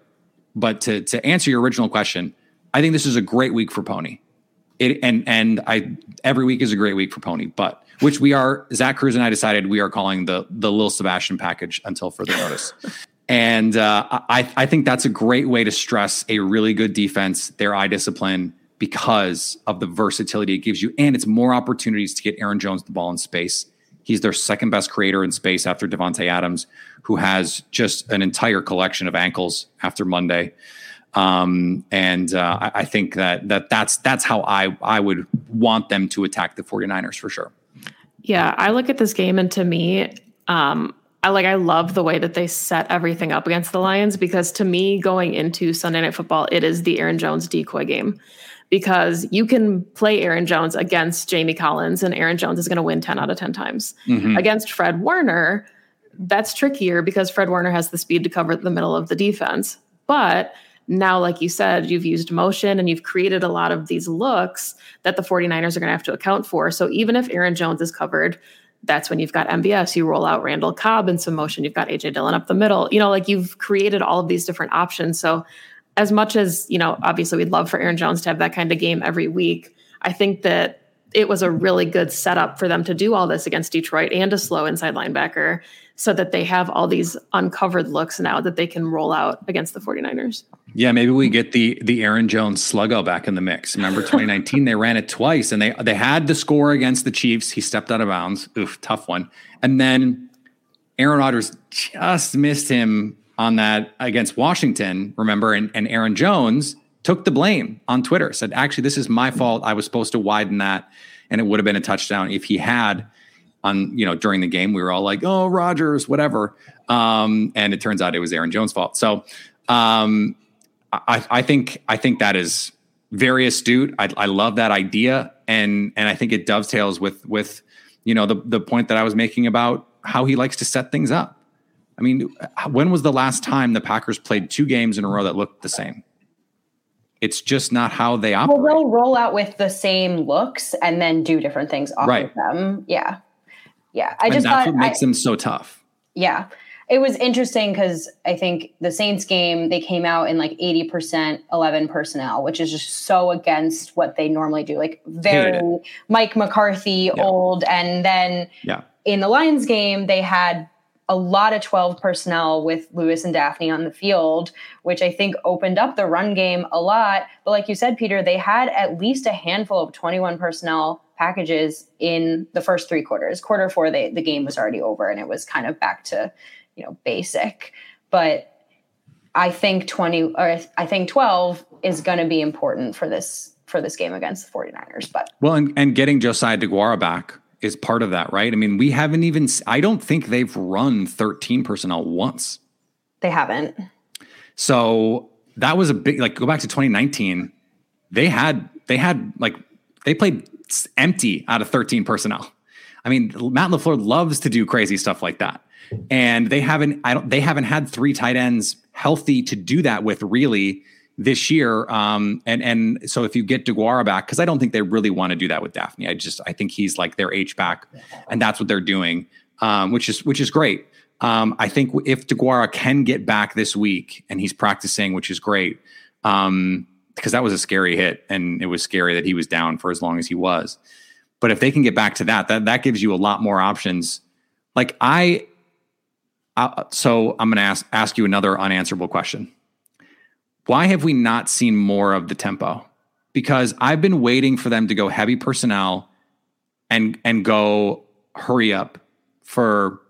D: But to to answer your original question, I think this is a great week for Pony. It, and and I every week is a great week for Pony, but which we are Zach Kruse and I decided we are calling the the little Sebastian package until further notice. And uh, I, I think that's a great way to stress a really good defense, their eye discipline, because of the versatility it gives you. And it's more opportunities to get Aaron Jones the ball in space. He's their second best creator in space after Davante Adams, who has just an entire collection of ankles after Monday. Um, and uh, I, I think that that that's that's how I I would want them to attack the 49ers for sure.
E: Yeah, I look at this game and to me, um, I like I love the way that they set everything up against the Lions because to me, going into Sunday Night Football, it is the Aaron Jones decoy game because you can play Aaron Jones against Jamie Collins and Aaron Jones is going to win 10 out of 10 times. Mm-hmm. Against Fred Warner, that's trickier because Fred Warner has the speed to cover the middle of the defense. But now, like you said, you've used motion and you've created a lot of these looks that the 49ers are going to have to account for. So even if Aaron Jones is covered, that's when you've got MVS. You roll out Randall Cobb in some motion. You've got AJ Dillon up the middle. You know, like you've created all of these different options. So, as much as, you know, obviously we'd love for Aaron Jones to have that kind of game every week, I think that it was a really good setup for them to do all this against Detroit and a slow inside linebacker so that they have all these uncovered looks now that they can roll out against the 49ers.
D: Yeah, maybe we get the the Aaron Jones sluggo back in the mix. Remember 2019 they ran it twice and they they had the score against the Chiefs. He stepped out of bounds. Oof, tough one. And then Aaron Rodgers just missed him on that against Washington, remember? And, and Aaron Jones took the blame on Twitter, said, actually, this is my fault. I was supposed to widen that and it would have been a touchdown if he had on, you know, during the game. We were all like, oh, Rodgers, whatever. Um, and it turns out it was Aaron Jones' fault. So um, I, I think I think that is very astute. I, I love that idea, and and I think it dovetails with with you know the the point that I was making about how he likes to set things up. I mean, when was the last time the Packers played two games in a row that looked the same? It's just not how they operate.
C: Well, they'll roll out with the same looks and then do different things off right. of them. Yeah, yeah.
D: I and just that's what makes I, them so tough.
C: Yeah, it was interesting because I think the Saints game, they came out in like 80% 11 personnel, which is just so against what they normally do. Like very Mike McCarthy yeah. old. And then
D: yeah.
C: in the Lions game, they had a lot of 12 personnel with Lewis and Dafney on the field, which I think opened up the run game a lot. But like you said, Peter, they had at least a handful of 21 personnel packages in the first three quarters. Quarter four, they, the game was already over and it was kind of back to you know basic but i think 20 or i think 12 is going to be important for this for this game against the 49ers but
D: well and, and getting josiah deguara back is part of that right? I mean we haven't even i don't think they've run 13 personnel once.
C: They haven't.
D: So that was a big like go back to 2019 they had they had like they played empty out of 13 personnel. I mean matt lafleur loves to do crazy stuff like that. And they haven't I don't they haven't had three tight ends healthy to do that with really this year. Um, and and so if you get Deguara back, because I don't think they really want to do that with Dafney. I just I think he's like their H back, and that's what they're doing, um, which is which is great. Um, I think if Deguara can get back this week and he's practicing, which is great, um, because that was a scary hit and it was scary that he was down for as long as he was. But if they can get back to that, that that gives you a lot more options. Like I uh, so I'm going to ask ask you another unanswerable question. Why have we not seen more of the tempo? Because I've been waiting for them to go heavy personnel and and go hurry up for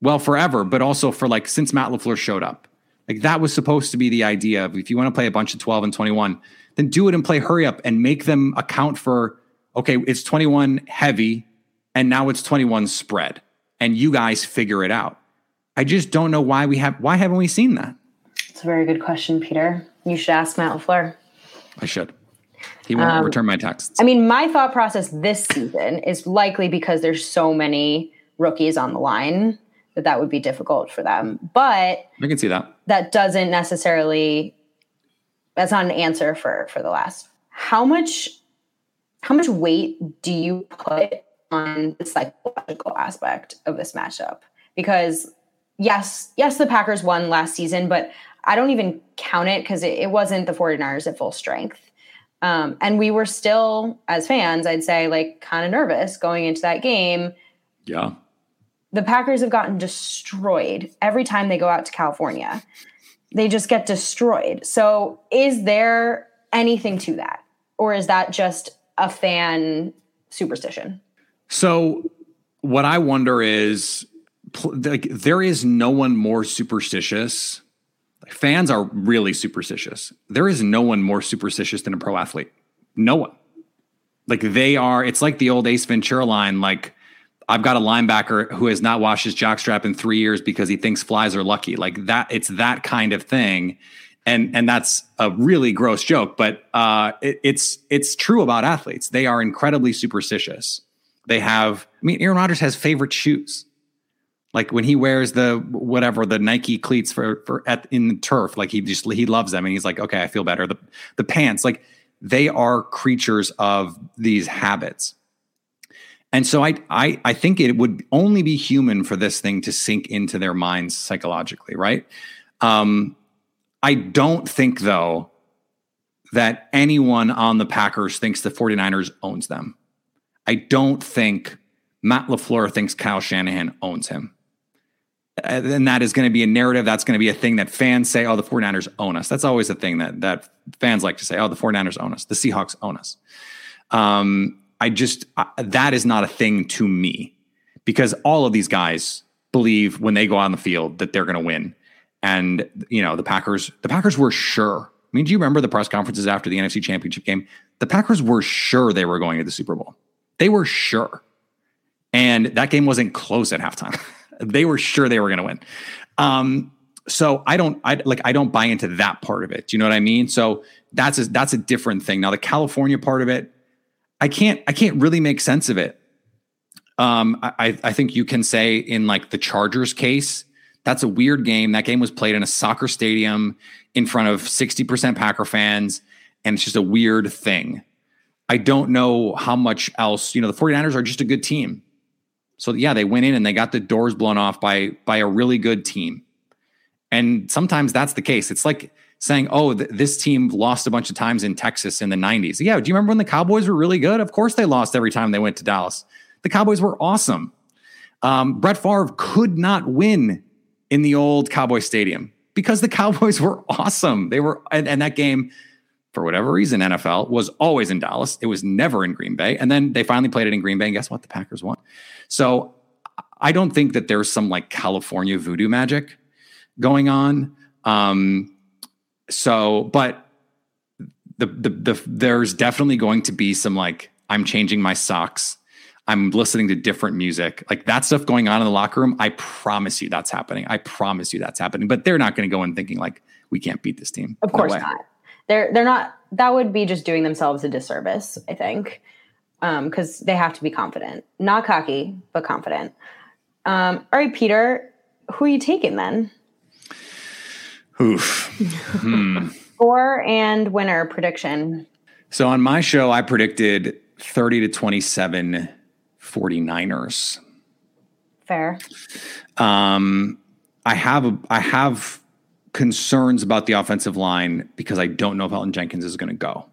D: well forever, but also for like since Matt Lafleur showed up. Like that was supposed to be the idea of if you want to play a bunch of 12 and 21, then do it and play hurry up and make them account for okay, it's 21 heavy and now it's 21 spread and you guys figure it out. I just don't know why we have why haven't we seen that?
C: It's a very good question, Peter. You should ask Matt LaFleur.
D: I should. He won't um, return my texts.
C: I mean, my thought process this season is likely because there's so many rookies on the line that that would be difficult for them. But
D: I can see that.
C: That doesn't necessarily that's not an answer for for the last. How much how much weight do you put on the psychological aspect of this matchup? Because yes, yes, the Packers won last season, but I don't even count it because it, it, wasn't the 49ers at full strength. Um, and we were still, as fans, I'd say, like kind of nervous going into that game.
D: Yeah.
C: The Packers have gotten destroyed every time they go out to California. They just get destroyed. So, is there anything to that? Or is that just a fan superstition?
D: So, what I wonder is like, there is no one more superstitious Fans are really superstitious. There is no one more superstitious than a pro athlete. No one. Like they are, it's like the old Ace Ventura line, like, I've got a linebacker who has not washed his jockstrap in three years because he thinks flies are lucky. Like that, it's that kind of thing. And and that's a really gross joke, but uh, it, it's it's true about athletes. They are incredibly superstitious. They have, I mean, Aaron Rodgers has favorite shoes like when he wears the whatever the Nike cleats for for at in the turf, like he just he loves them and he's like, okay, I feel better. The the pants, like they are creatures of these habits. And so I I I think it would only be human for this thing to sink into their minds psychologically, right? Um, I don't think though that anyone on the Packers thinks the 49ers owns them. I don't think Matt LaFleur thinks Kyle Shanahan owns him and that is going to be a narrative. That's going to be a thing that fans say, oh, the 49ers own us. That's always a thing that that fans like to say, oh, the 49ers own us. The Seahawks own us. Um, I just, I, that is not a thing to me because all of these guys believe when they go on the field that they're going to win. And, you know, the Packers, the Packers were sure. I mean, do you remember the press conferences after the NFC championship game? The Packers were sure they were going to the Super Bowl. They were sure. And that game wasn't close at halftime. They were sure they were going to win. Um, so I don't, I like, I don't buy into that part of it. Do you know what I mean? So that's a, that's a different thing. Now the California part of it, I can't, I can't really make sense of it. Um, I, I think you can say in like the Chargers case, that's a weird game. That game was played in a soccer stadium in front of 60% Packer fans, and it's just a weird thing. I don't know how much else, you know, the 49ers are just a good team. So yeah, they went in and they got the doors blown off by by a really good team. And sometimes that's the case. It's like saying, "Oh, th- this team lost a bunch of times in Texas in the 90s." Yeah, do you remember when the Cowboys were really good? Of course they lost every time they went to Dallas. The Cowboys were awesome. Um, Brett Favre could not win in the old Cowboy Stadium because the Cowboys were awesome. They were, and, and that game for whatever reason, NFL was always in Dallas. It was never in Green Bay. And then they finally played it in Green Bay. And guess what? The Packers won. So I don't think that there's some like California voodoo magic going on. Um, so, but the, the, the, there's definitely going to be some like, I'm changing my socks. I'm listening to different music. Like that stuff going on in the locker room. I promise you that's happening. I promise you that's happening. But they're not going to go in thinking like, we can't beat this team.
C: Of course no not they're they're not that would be just doing themselves a disservice i think because um, they have to be confident. Not cocky but confident. Um, all right peter who are you taking then?
D: Oof.
C: hmm. score and winner prediction.
D: So on my show i predicted 30 to 27 49ers
C: fair.
D: Um i have a, i have concerns about the offensive line because I don't know if Elgton Jenkins is going to go.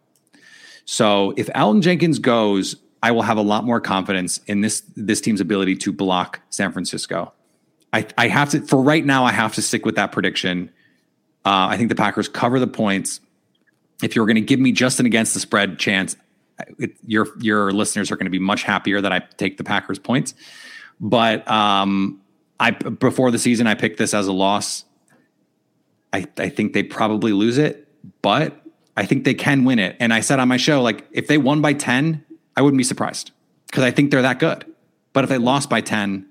D: So if Elgton Jenkins goes, I will have a lot more confidence in this this team's ability to block San Francisco. I, I have to for right now. I have to stick with that prediction. Uh, I think the Packers cover the points. If you're going to give me just an against the spread chance, it, your your listeners are going to be much happier that I take the Packers points. But um, I before the season, I picked this as a loss. I, I think they probably lose it, but I think they can win it. And I said on my show, like, if they won by 10, I wouldn't be surprised because I think they're that good. But if they lost by 10,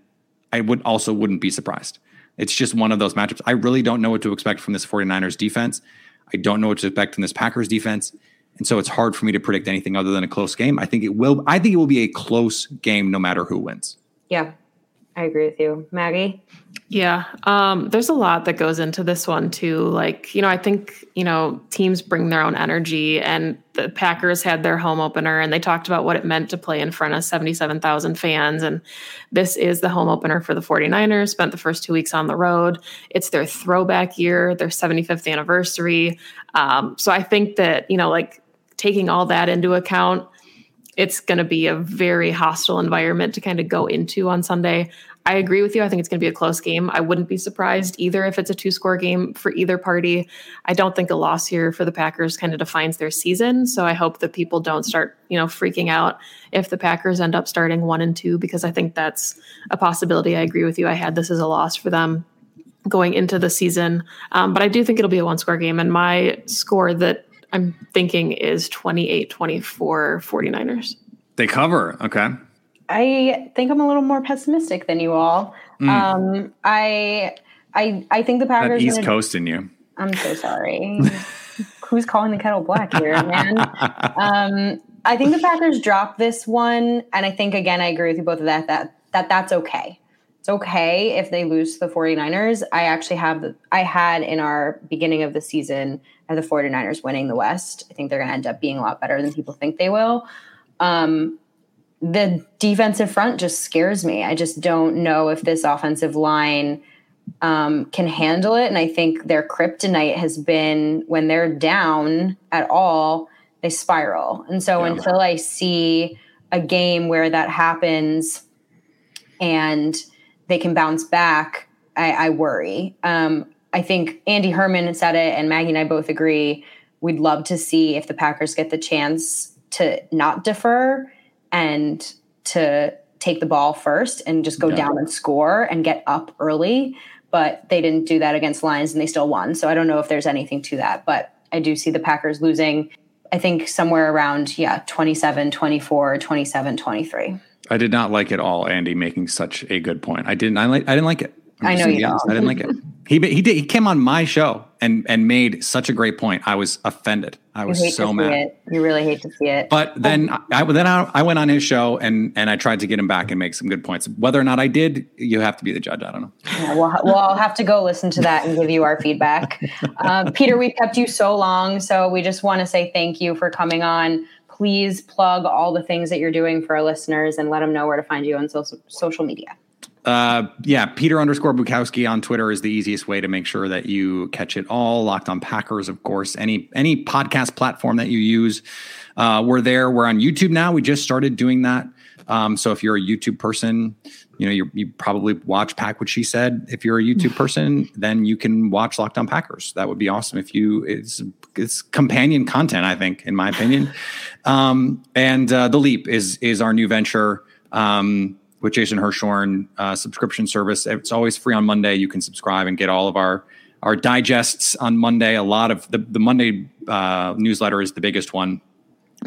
D: I would also wouldn't be surprised. It's just one of those matchups. I really don't know what to expect from this 49ers defense. I don't know what to expect from this Packers defense. And so it's hard for me to predict anything other than a close game. I think it will I think it will be a close game no matter who wins.
C: Yeah. I agree with you. Maggie?
E: Yeah, um, there's a lot that goes into this one too. Like, you know, I think, you know, teams bring their own energy, and the Packers had their home opener and they talked about what it meant to play in front of 77,000 fans. And this is the home opener for the 49ers, spent the first two weeks on the road. It's their throwback year, their 75th anniversary. Um, so I think that, you know, like taking all that into account, it's going to be a very hostile environment to kind of go into on Sunday. I agree with you. I think it's going to be a close game. I wouldn't be surprised either if it's a two score game for either party. I don't think a loss here for the Packers kind of defines their season. So I hope that people don't start, you know, freaking out if the Packers end up starting one and two, because I think that's a possibility. I agree with you. I had this as a loss for them going into the season. Um, but I do think it'll be a one score game. And my score that I'm thinking is 28 24 49ers.
D: They cover. Okay.
C: I think I'm a little more pessimistic than you all. Mm. Um, I, I, I think the Packers.
D: That East Coast in you.
C: I'm so sorry. Who's calling the kettle black here, man? um, I think the Packers drop this one, and I think again, I agree with you both of that. That that that's okay. It's okay if they lose to the 49ers. I actually have the I had in our beginning of the season the 49ers winning the West. I think they're going to end up being a lot better than people think they will. Um, the defensive front just scares me. I just don't know if this offensive line um, can handle it. And I think their kryptonite has been when they're down at all, they spiral. And so yeah. until I see a game where that happens and they can bounce back, I, I worry. Um, I think Andy Herman said it, and Maggie and I both agree. We'd love to see if the Packers get the chance to not defer and to take the ball first and just go yeah. down and score and get up early. But they didn't do that against Lions and they still won. So I don't know if there's anything to that. But I do see the Packers losing, I think somewhere around, yeah, 27, 24, 27, 23.
D: I did not like it all, Andy, making such a good point. I didn't I like I didn't like it.
C: I know you.
D: I didn't like it. He he did he came on my show and and made such a great point. I was offended. I was so mad.
C: It. You really hate to see it.
D: But then oh. I then I, I, went on his show and and I tried to get him back and make some good points. Whether or not I did, you have to be the judge. I don't know.
C: Yeah, well, well, I'll have to go listen to that and give you our feedback. Uh, Peter, We've kept you so long, so we just want to say thank you for coming on. Please plug all the things that you're doing for our listeners and let them know where to find you on social social media.
D: Uh, yeah, Peter underscore Bukowski on Twitter is the easiest way to make sure that you catch it all. Locked on Packers, of course. Any any podcast platform that you use, uh, we're there. We're on YouTube now. We just started doing that. Um, so if you're a YouTube person, you know you you probably watch Pack what she said. If you're a YouTube person, then you can watch Locked on Packers. That would be awesome. If you it's it's companion content, I think, in my opinion. Um, and uh, the Leap is is our new venture. Um, with Jason Hirschhorn uh, subscription service. It's always free on Monday. You can subscribe and get all of our our digests on Monday. A lot of the the Monday uh, newsletter is the biggest one,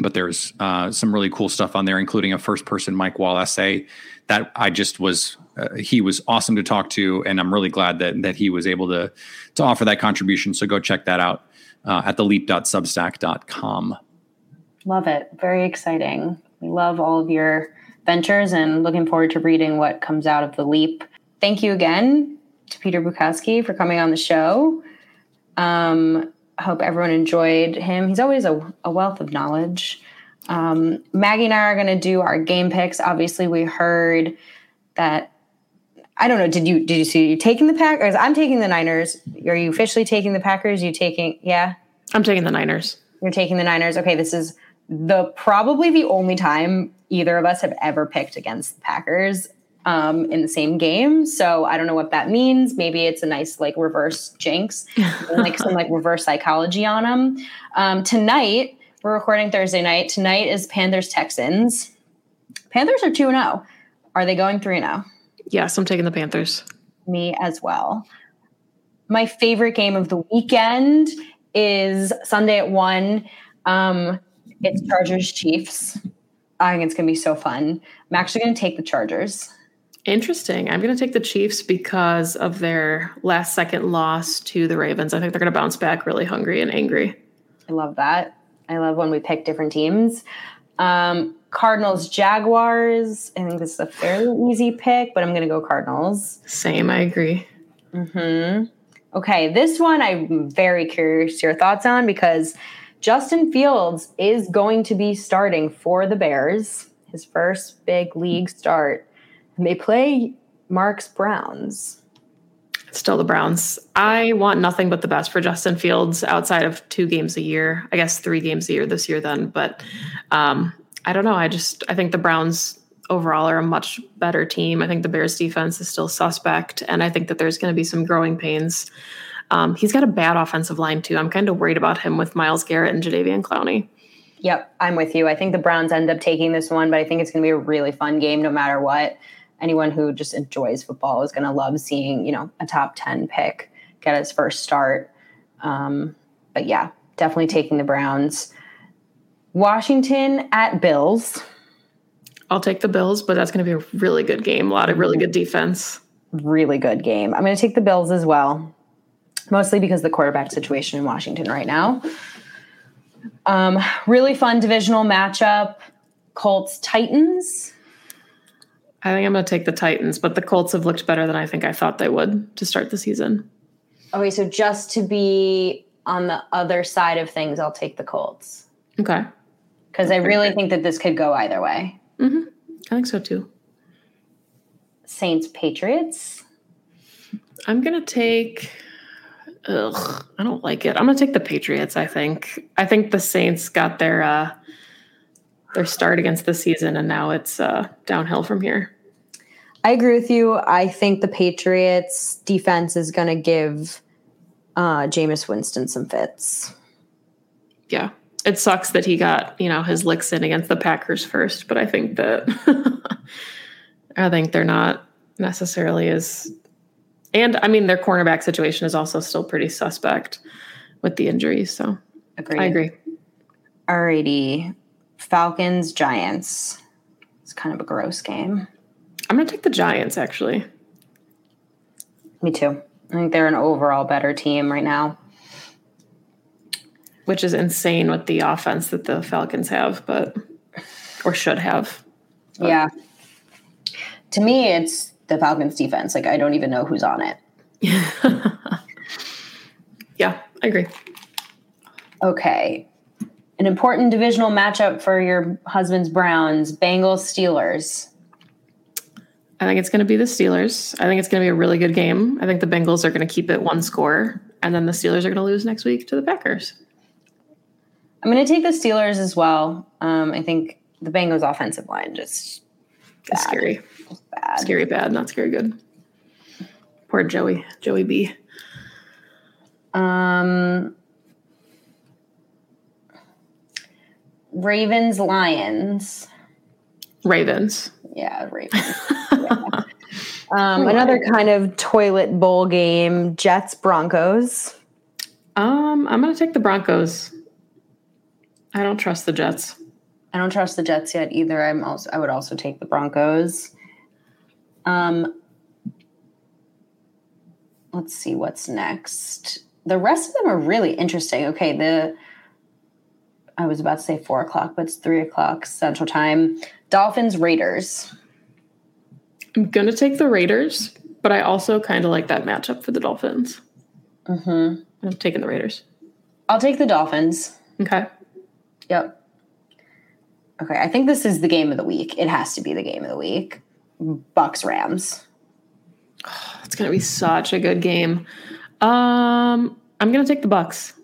D: but there's uh, some really cool stuff on there, including a first person Mike Wahle essay that I just was. Uh, he was awesome to talk to, and I'm really glad that that he was able to to offer that contribution. So go check that out uh, at theleap.substack.com.
C: Love it. Very exciting. We love all of your ventures and looking forward to reading what comes out of the leap. Thank you again to Peter Bukowski for coming on the show. Um, I hope everyone enjoyed him. He's always a, a wealth of knowledge. Um, Maggie and I are going to do our game picks. Obviously, we heard that. I don't know. Did you did you see you taking the Packers? I'm taking the Niners. Are you officially taking the Packers? You taking? Yeah,
E: I'm taking the Niners.
C: You're taking the Niners. Okay, this is the probably the only time either of us have ever picked against the Packers um, in the same game. So I don't know what that means. Maybe it's a nice like reverse jinx, like some like reverse psychology on them. Um, tonight we're recording Thursday night. Tonight is Panthers Texans. Panthers are two and zero. Oh. Are they going three and zero? Oh?
E: Yes, I'm taking the Panthers.
C: Me as well. My favorite game of the weekend is Sunday at one. Um, it's Chargers Chiefs. I think it's going to be so fun. I'm actually going to take the Chargers.
E: Interesting. I'm going to take the Chiefs because of their last second loss to the Ravens. I think they're going to bounce back really hungry and angry.
C: I love that. I love when we pick different teams. Um, Cardinals, Jaguars. I think this is a fairly easy pick, but I'm going to go Cardinals.
E: Same, I agree.
C: Hmm. Okay, this one I'm very curious your thoughts on because Justin Fields is going to be starting for the Bears, his first big league start. And they play Mark's Browns.
E: Still the Browns. I want nothing but the best for Justin Fields outside of two games a year. I guess three games a year this year then. But um, I don't know. I just I think the Browns overall are a much better team. I think the Bears defense is still suspect, and I think that there's going to be some growing pains. Um, he's got a bad offensive line too. I'm kind of worried about him with Myles Garrett and Jadeveon Clowney.
C: Yep, I'm with you. I think the Browns end up taking this one, but I think it's going to be a really fun game no matter what. Anyone who just enjoys football is going to love seeing, you know, a top 10 pick get his first start. Um, but yeah, definitely taking the Browns. Washington at Bills.
E: I'll take the Bills, but that's going to be a really good game. A lot of really good defense.
C: Really good game. I'm going to take the Bills as well, mostly because the quarterback situation in Washington right now. Um, really fun divisional matchup. Colts Titans.
E: I think I'm going to take the Titans, but the Colts have looked better than I think I thought they would to start the season.
C: Okay, so just to be on the other side of things, I'll take the Colts
E: Okay.
C: because I really think that this could go either way.
E: I think so too.
C: Saints Patriots.
E: I'm going to take. Ugh, I don't like it. I'm going to take the Patriots. I think. I think the Saints got their uh, their start against the season, and now it's uh, downhill from here.
C: I agree with you. I think the Patriots defense is going to give uh, Jameis Winston some fits.
E: Yeah, it sucks that he got you know his licks in against the Packers first, but I think that I think they're not necessarily as. And I mean, their cornerback situation is also still pretty suspect with the injuries. So
C: Agreed.
E: I agree.
C: Alrighty. Falcons Giants. It's kind of a gross game.
E: I'm going to take the Giants actually.
C: Me too. I think they're an overall better team right now.
E: which is insane with the offense that the Falcons have, but or should have.
C: Yeah. To me, it's the Falcons defense. Like I don't even know who's on it.
E: Yeah, I agree.
C: Okay. An important divisional matchup for your husband's Browns, Bengals Steelers.
E: I think it's going to be the Steelers. I think it's going to be a really good game. I think the Bengals are going to keep it one score, and then the Steelers are going to lose next week to the Packers.
C: I'm going to take the Steelers as well. Um, I think the Bengals offensive line just
E: It's
C: Bad.
E: scary,
C: bad.
E: scary bad, not scary good. Poor Joey, Joey B.
C: Um, Ravens Lions.
E: Ravens.
C: Yeah, Ravens. Yeah. Um, another kind of toilet bowl game, Jets Broncos.
E: Um, I'm going to take the Broncos. I don't trust the Jets.
C: I don't trust the Jets yet either. I'm also I would also take the Broncos. Um let's see what's next. The rest of them are really interesting. Okay, the I was about to say four o'clock, but it's three o'clock Central Time. Dolphins Raiders.
E: I'm going to take the Raiders, but I also kind of like that matchup for the Dolphins.
C: Mm-hmm.
E: I'm taking the Raiders.
C: I'll take the Dolphins.
E: Okay.
C: Yep. Okay, I think this is the game of the week. It has to be the game of the week. Bucks Rams.
E: It's going to be such a good game. Um, I'm going to take the Bucks.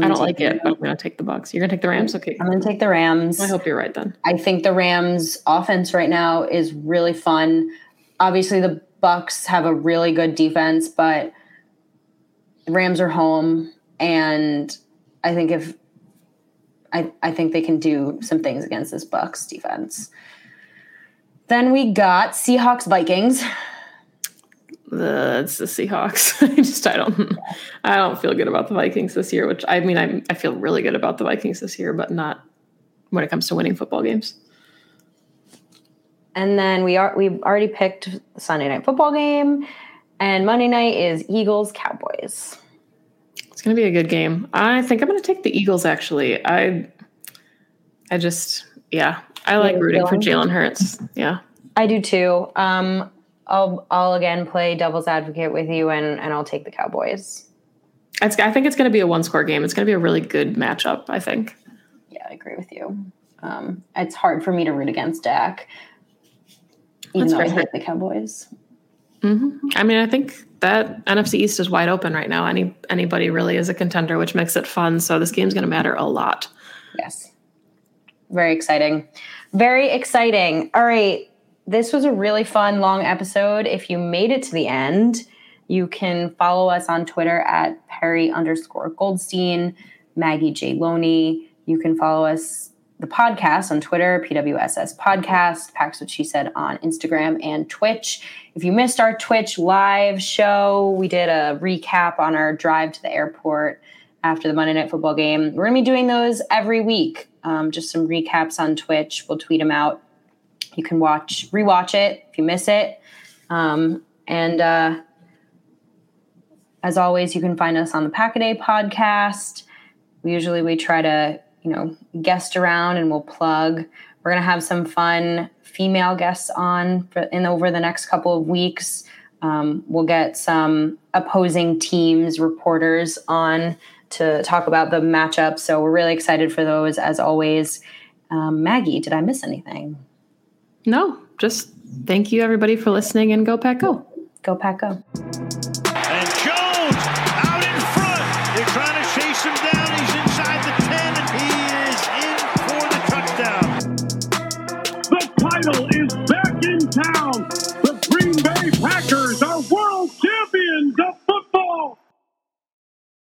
E: I
C: I'm
E: don't like it, but I'm going to take the Bucks. You're going to take the Rams? Okay.
C: I'm going to take the Rams.
E: I hope you're right then.
C: I think the Rams offense right now is really fun. Obviously the Bucks have a really good defense, but the Rams are home and I think if I, I think they can do some things against this Bucks defense. Then we got Seahawks Vikings.
E: It's the Seahawks. I just I don't I don't feel good about the Vikings this year. Which I mean I I feel really good about the Vikings this year, but not when it comes to winning football games.
C: And then we are we already picked the Sunday night football game. And Monday night is Eagles Cowboys.
E: It's going to be a good game. I think I'm going to take the Eagles. Actually, I I just, yeah, I like rooting for
C: Jalen.
E: Hurts. Yeah.
C: I do too. Um, I'll I'll again play devil's advocate with you, and and I'll take the Cowboys.
E: It's, I think it's going to be a one score game. It's going to be a really good matchup, I think.
C: Yeah, I agree with you. Um, it's hard for me to root against Dak, even
E: That's
C: though I hate the Cowboys.
E: I mean, I think that NFC East is wide open right now. Any anybody really is a contender, which makes it fun. So this game's going to matter a lot.
C: Yes. Very exciting. Very exciting. All right. This was a really fun, long episode. If you made it to the end, you can follow us on Twitter at Perry underscore Goldstein, Maggie J. Loney. You can follow us, the podcast on Twitter, PWSS Podcast, Pax What She Said on Instagram and Twitch. If you missed our Twitch live show, we did a recap on our drive to the airport after the Monday Night Football game. We're going to be doing those every week. Um, just some recaps on Twitch. We'll tweet them out. You can watch, rewatch it if you miss it. Um, and uh, as always, you can find us on the Packaday podcast. We usually we try to you know guest around and we'll plug. We're gonna have some fun female guests on for, in over the next couple of weeks. Um, we'll get some opposing teams reporters on to talk about the matchup. So we're really excited for those as always. Um, Maggie, did I miss anything?
E: No, just thank you everybody for listening and go pack go.
C: Go Pack Go.